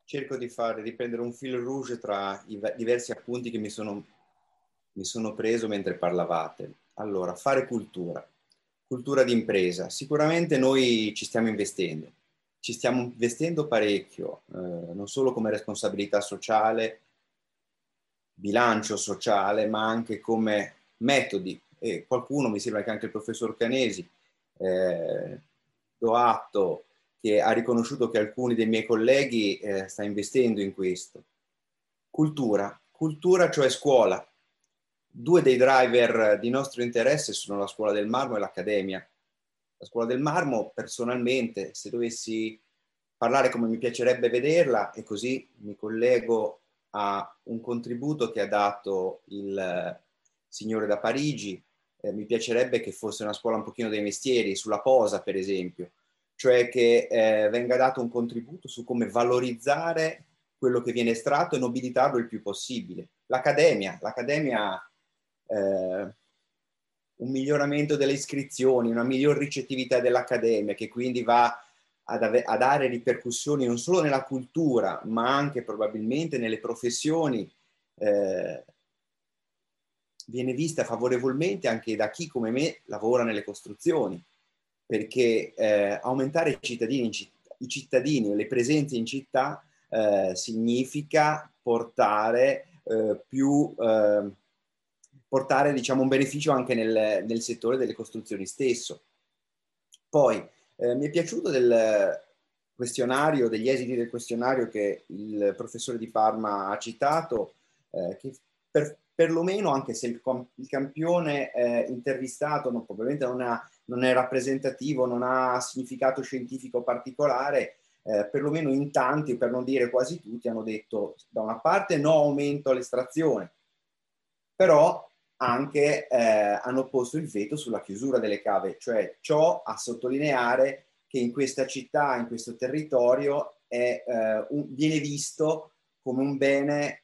cerco di fare, di prendere un fil rouge tra i diversi appunti che mi sono, mi sono preso mentre parlavate. Allora, fare cultura, cultura di impresa. Sicuramente noi ci stiamo investendo, ci stiamo investendo parecchio, eh, non solo come responsabilità sociale, bilancio sociale, ma anche come metodi e qualcuno, mi sembra che anche il professor Canesi, eh, do atto che ha riconosciuto che alcuni dei miei colleghi eh, sta investendo in questo. cultura, cultura cioè scuola. Due dei driver di nostro interesse sono la scuola del marmo e l'accademia. La scuola del marmo, personalmente, se dovessi parlare come mi piacerebbe vederla, e così mi collego a un contributo che ha dato il signore da Parigi, eh, mi piacerebbe che fosse una scuola un pochino dei mestieri, sulla posa per esempio, cioè che eh, venga dato un contributo su come valorizzare quello che viene estratto e nobilitarlo il più possibile. L'accademia, l'accademia eh, un miglioramento delle iscrizioni, una miglior ricettività dell'accademia che quindi va ad ave- a dare ripercussioni non solo nella cultura ma anche probabilmente nelle professioni, eh, viene vista favorevolmente anche da chi come me lavora nelle costruzioni, perché eh, aumentare i cittadini, i cittadini, le presenze in città eh, significa portare eh, più eh, portare diciamo, un beneficio anche nel, nel, settore delle costruzioni stesso. Poi eh, mi è piaciuto del questionario, degli esiti del questionario che il professore di Parma ha citato, eh, che per, perlomeno anche se il, il campione eh, intervistato non, probabilmente non, ha, non, è rappresentativo, non ha significato scientifico particolare, eh, perlomeno in tanti, per non dire quasi tutti, hanno detto da una parte no aumento all'estrazione, però anche eh, hanno posto il veto sulla chiusura delle cave, cioè ciò a sottolineare che in questa città, in questo territorio, è, eh, un, viene visto come un bene,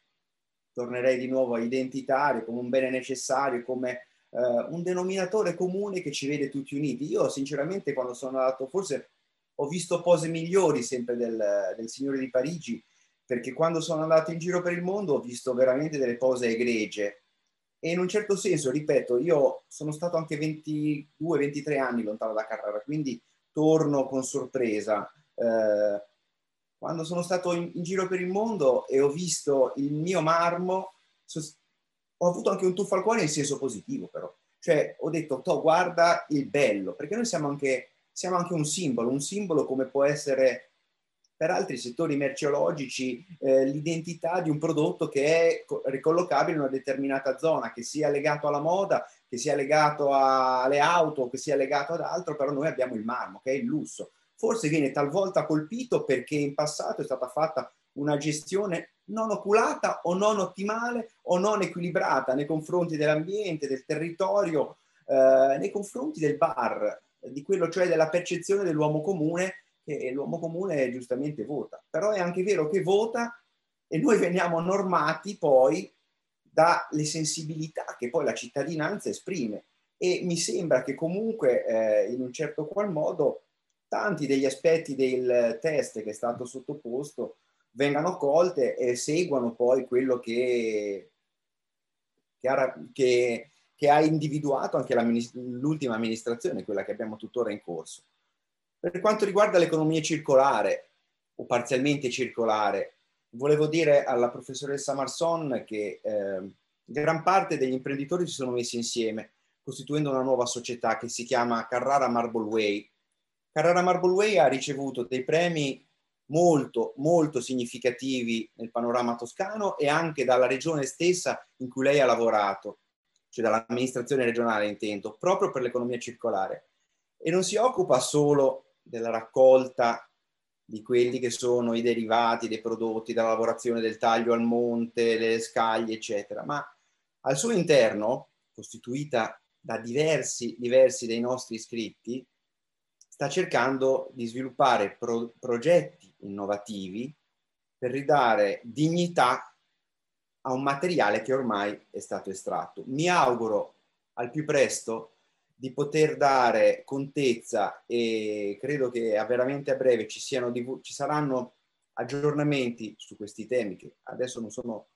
tornerei di nuovo a identitario, come un bene necessario, come eh, un denominatore comune che ci vede tutti uniti. Io sinceramente quando sono andato, forse ho visto pose migliori sempre del, del Signore di Parigi, perché quando sono andato in giro per il mondo ho visto veramente delle pose egregie, e in un certo senso, ripeto, io sono stato anche 22-23 anni lontano da Carrara, quindi torno con sorpresa. Eh, quando sono stato in, in, giro per il mondo e ho visto il mio marmo, so, ho avuto anche un tuffo al cuore in senso positivo, però. Cioè, ho detto, to, guarda il bello, perché noi siamo anche, siamo anche un simbolo, un simbolo come può essere per altri settori merceologici eh, l'identità di un prodotto che è ricollocabile in una determinata zona, che sia legato alla moda, che sia legato alle auto, che sia legato ad altro, però noi abbiamo il marmo, che è il lusso. Forse viene talvolta colpito perché in passato è stata fatta una gestione non oculata o non ottimale o non equilibrata nei confronti dell'ambiente, del territorio, eh, nei confronti del bar, di quello cioè della percezione dell'uomo comune che l'uomo comune giustamente vota. Però è anche vero che vota e noi veniamo normati poi dalle sensibilità che poi la cittadinanza esprime. E mi sembra che comunque eh, in un certo qual modo tanti degli aspetti del test che è stato sottoposto vengano colte e seguano poi quello che, che, ha, che, che ha individuato anche l'ultima amministrazione, quella che abbiamo tuttora in corso. Per quanto riguarda l'economia circolare o parzialmente circolare, volevo dire alla professoressa Marson che eh, gran parte degli imprenditori si sono messi insieme costituendo una nuova società che si chiama Carrara Marble Way. Carrara Marble Way ha ricevuto dei premi molto, molto significativi nel panorama toscano e anche dalla regione stessa in cui lei ha lavorato, cioè dall'amministrazione regionale intendo, proprio per l'economia circolare. E non si occupa solo della raccolta di quelli che sono i derivati dei prodotti, dalla lavorazione del taglio al monte, le scaglie, eccetera, ma al suo interno, costituita da diversi, diversi dei nostri iscritti, sta cercando di sviluppare pro- progetti innovativi per ridare dignità a un materiale che ormai è stato estratto. Mi auguro al più presto di poter dare contezza e credo che a veramente a breve ci, siano, ci saranno aggiornamenti su questi temi che adesso non, sono,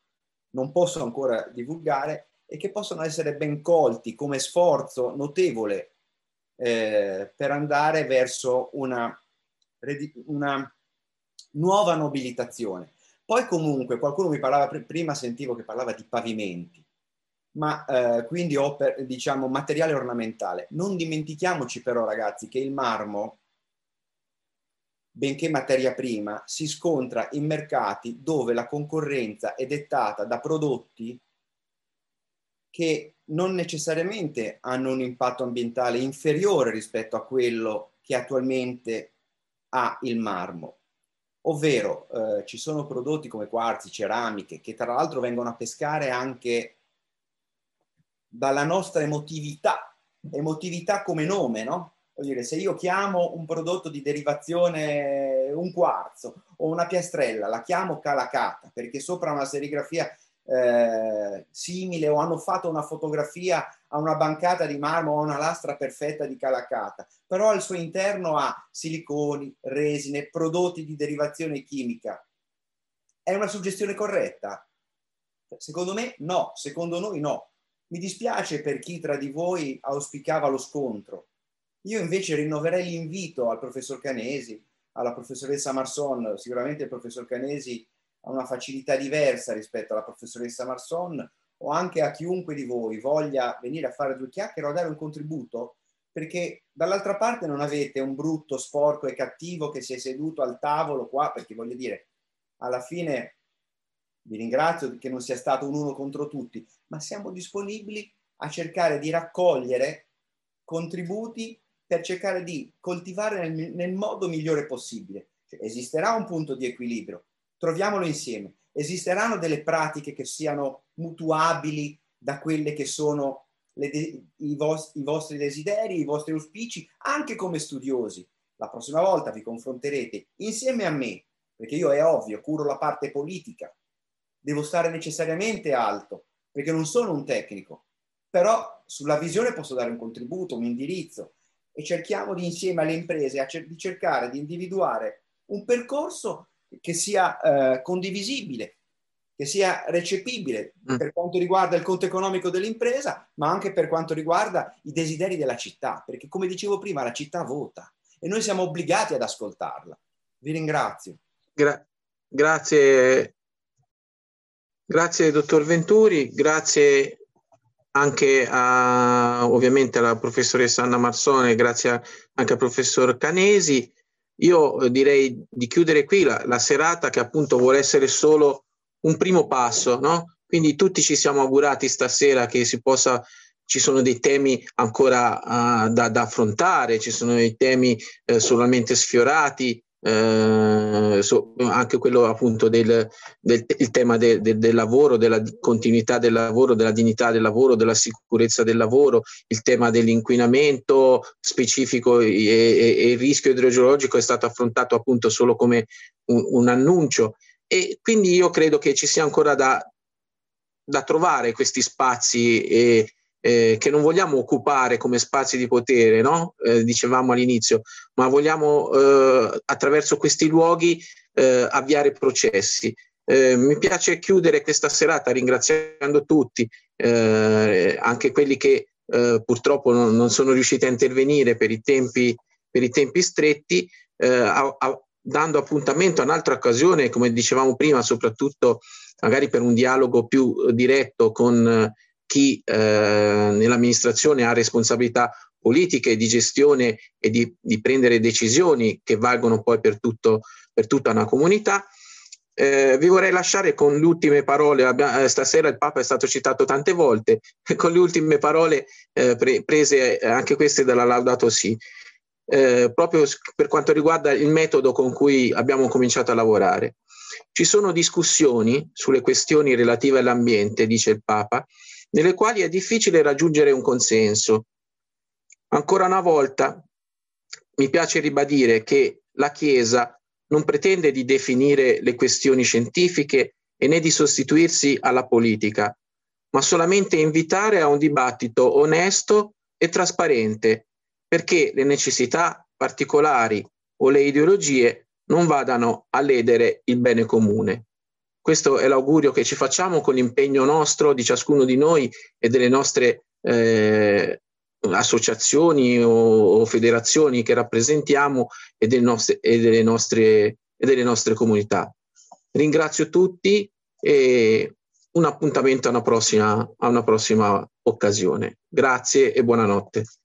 non posso ancora divulgare e che possono essere ben colti come sforzo notevole eh, per andare verso una, una nuova nobilitazione. Poi comunque qualcuno mi parlava, prima sentivo che parlava di pavimenti ma eh, quindi oper, diciamo materiale ornamentale. Non dimentichiamoci però ragazzi che il marmo benché materia prima, si scontra in mercati dove la concorrenza è dettata da prodotti che non necessariamente hanno un impatto ambientale inferiore rispetto a quello che attualmente ha il marmo. Ovvero eh, ci sono prodotti come quarzi, ceramiche, che tra l'altro vengono a pescare anche dalla nostra emotività, emotività come nome, no? Vuol dire, se io chiamo un prodotto di derivazione, un quarzo o una piastrella, la chiamo calacata perché sopra una serigrafia eh, simile o hanno fatto una fotografia a una bancata di marmo o a una lastra perfetta di calacata, però al suo interno ha siliconi, resine, prodotti di derivazione chimica. È una suggestione corretta? Secondo me no, secondo noi no. Mi dispiace per chi tra di voi auspicava lo scontro. Io invece rinnoverei l'invito al professor Canesi, alla professoressa Marson, sicuramente il professor Canesi ha una facilità diversa rispetto alla professoressa Marson, o anche a chiunque di voi voglia venire a fare due chiacchiere o dare un contributo, perché dall'altra parte non avete un brutto, sporco e cattivo che si è seduto al tavolo qua, perché voglio dire, alla fine vi ringrazio che non sia stato un uno contro tutti, ma siamo disponibili a cercare di raccogliere contributi per cercare di coltivare nel, nel modo migliore possibile. Cioè, esisterà un punto di equilibrio, troviamolo insieme. Esisteranno delle pratiche che siano mutuabili da quelle che sono le, i, vos, i vostri desideri, i vostri auspici, anche come studiosi. La prossima volta vi confronterete insieme a me, perché io è ovvio, curo la parte politica, devo stare necessariamente alto, perché non sono un tecnico, però sulla visione posso dare un contributo, un indirizzo e cerchiamo di insieme alle imprese cer- di cercare di individuare un percorso che sia eh, condivisibile, che sia recepibile mm. per quanto riguarda il conto economico dell'impresa, ma anche per quanto riguarda i desideri della città, perché come dicevo prima la città vota e noi siamo obbligati ad ascoltarla. Vi ringrazio. Gra- grazie Grazie dottor Venturi, grazie anche a, ovviamente alla professoressa Anna Marsone, grazie anche al professor Canesi. Io direi di chiudere qui la, la serata che appunto vuole essere solo un primo passo, no? Quindi tutti ci siamo augurati stasera che si possa ci sono dei temi ancora uh, da, da, affrontare, ci sono dei temi uh, solamente sfiorati, eh, so, anche quello appunto del, del tema de, de, del lavoro, della continuità del lavoro, della dignità del lavoro, della sicurezza del lavoro, il tema dell'inquinamento specifico e, e, e il rischio idrogeologico è stato affrontato appunto solo come un, un annuncio. E quindi io credo che ci sia ancora da, da trovare questi spazi e, eh, che non vogliamo occupare come spazi di potere, no? eh, dicevamo all'inizio, ma vogliamo eh, attraverso questi luoghi eh, avviare processi. Eh, mi piace chiudere questa serata ringraziando tutti, anche quelli che purtroppo non, non, sono riusciti a intervenire per i tempi, per i tempi stretti, a, a, dando appuntamento a un'altra occasione, come dicevamo prima, soprattutto magari per un dialogo più diretto con chi eh, nell'amministrazione ha responsabilità politiche di gestione e di, di, prendere decisioni che valgono poi per, tutto, per tutta una comunità. Eh, vi vorrei lasciare con le ultime parole, eh, stasera il Papa è stato citato tante volte, con le ultime parole eh, pre- prese anche queste dalla Laudato Si, eh, proprio per quanto riguarda il metodo con cui abbiamo cominciato a lavorare. Ci sono discussioni sulle questioni relative all'ambiente, dice il Papa, nelle quali è difficile raggiungere un consenso. Ancora una volta mi piace ribadire che la Chiesa non pretende di definire le questioni scientifiche e né di sostituirsi alla politica, ma solamente invitare a un dibattito onesto e trasparente, perché le necessità particolari o le ideologie non vadano a ledere il bene comune. Questo è l'augurio che ci facciamo con l'impegno nostro di ciascuno di noi e delle nostre eh, associazioni o, o, federazioni che rappresentiamo e, del nostre, e, delle nostre, e delle nostre comunità. Ringrazio tutti e un appuntamento a una prossima, a una prossima occasione. Grazie e buonanotte.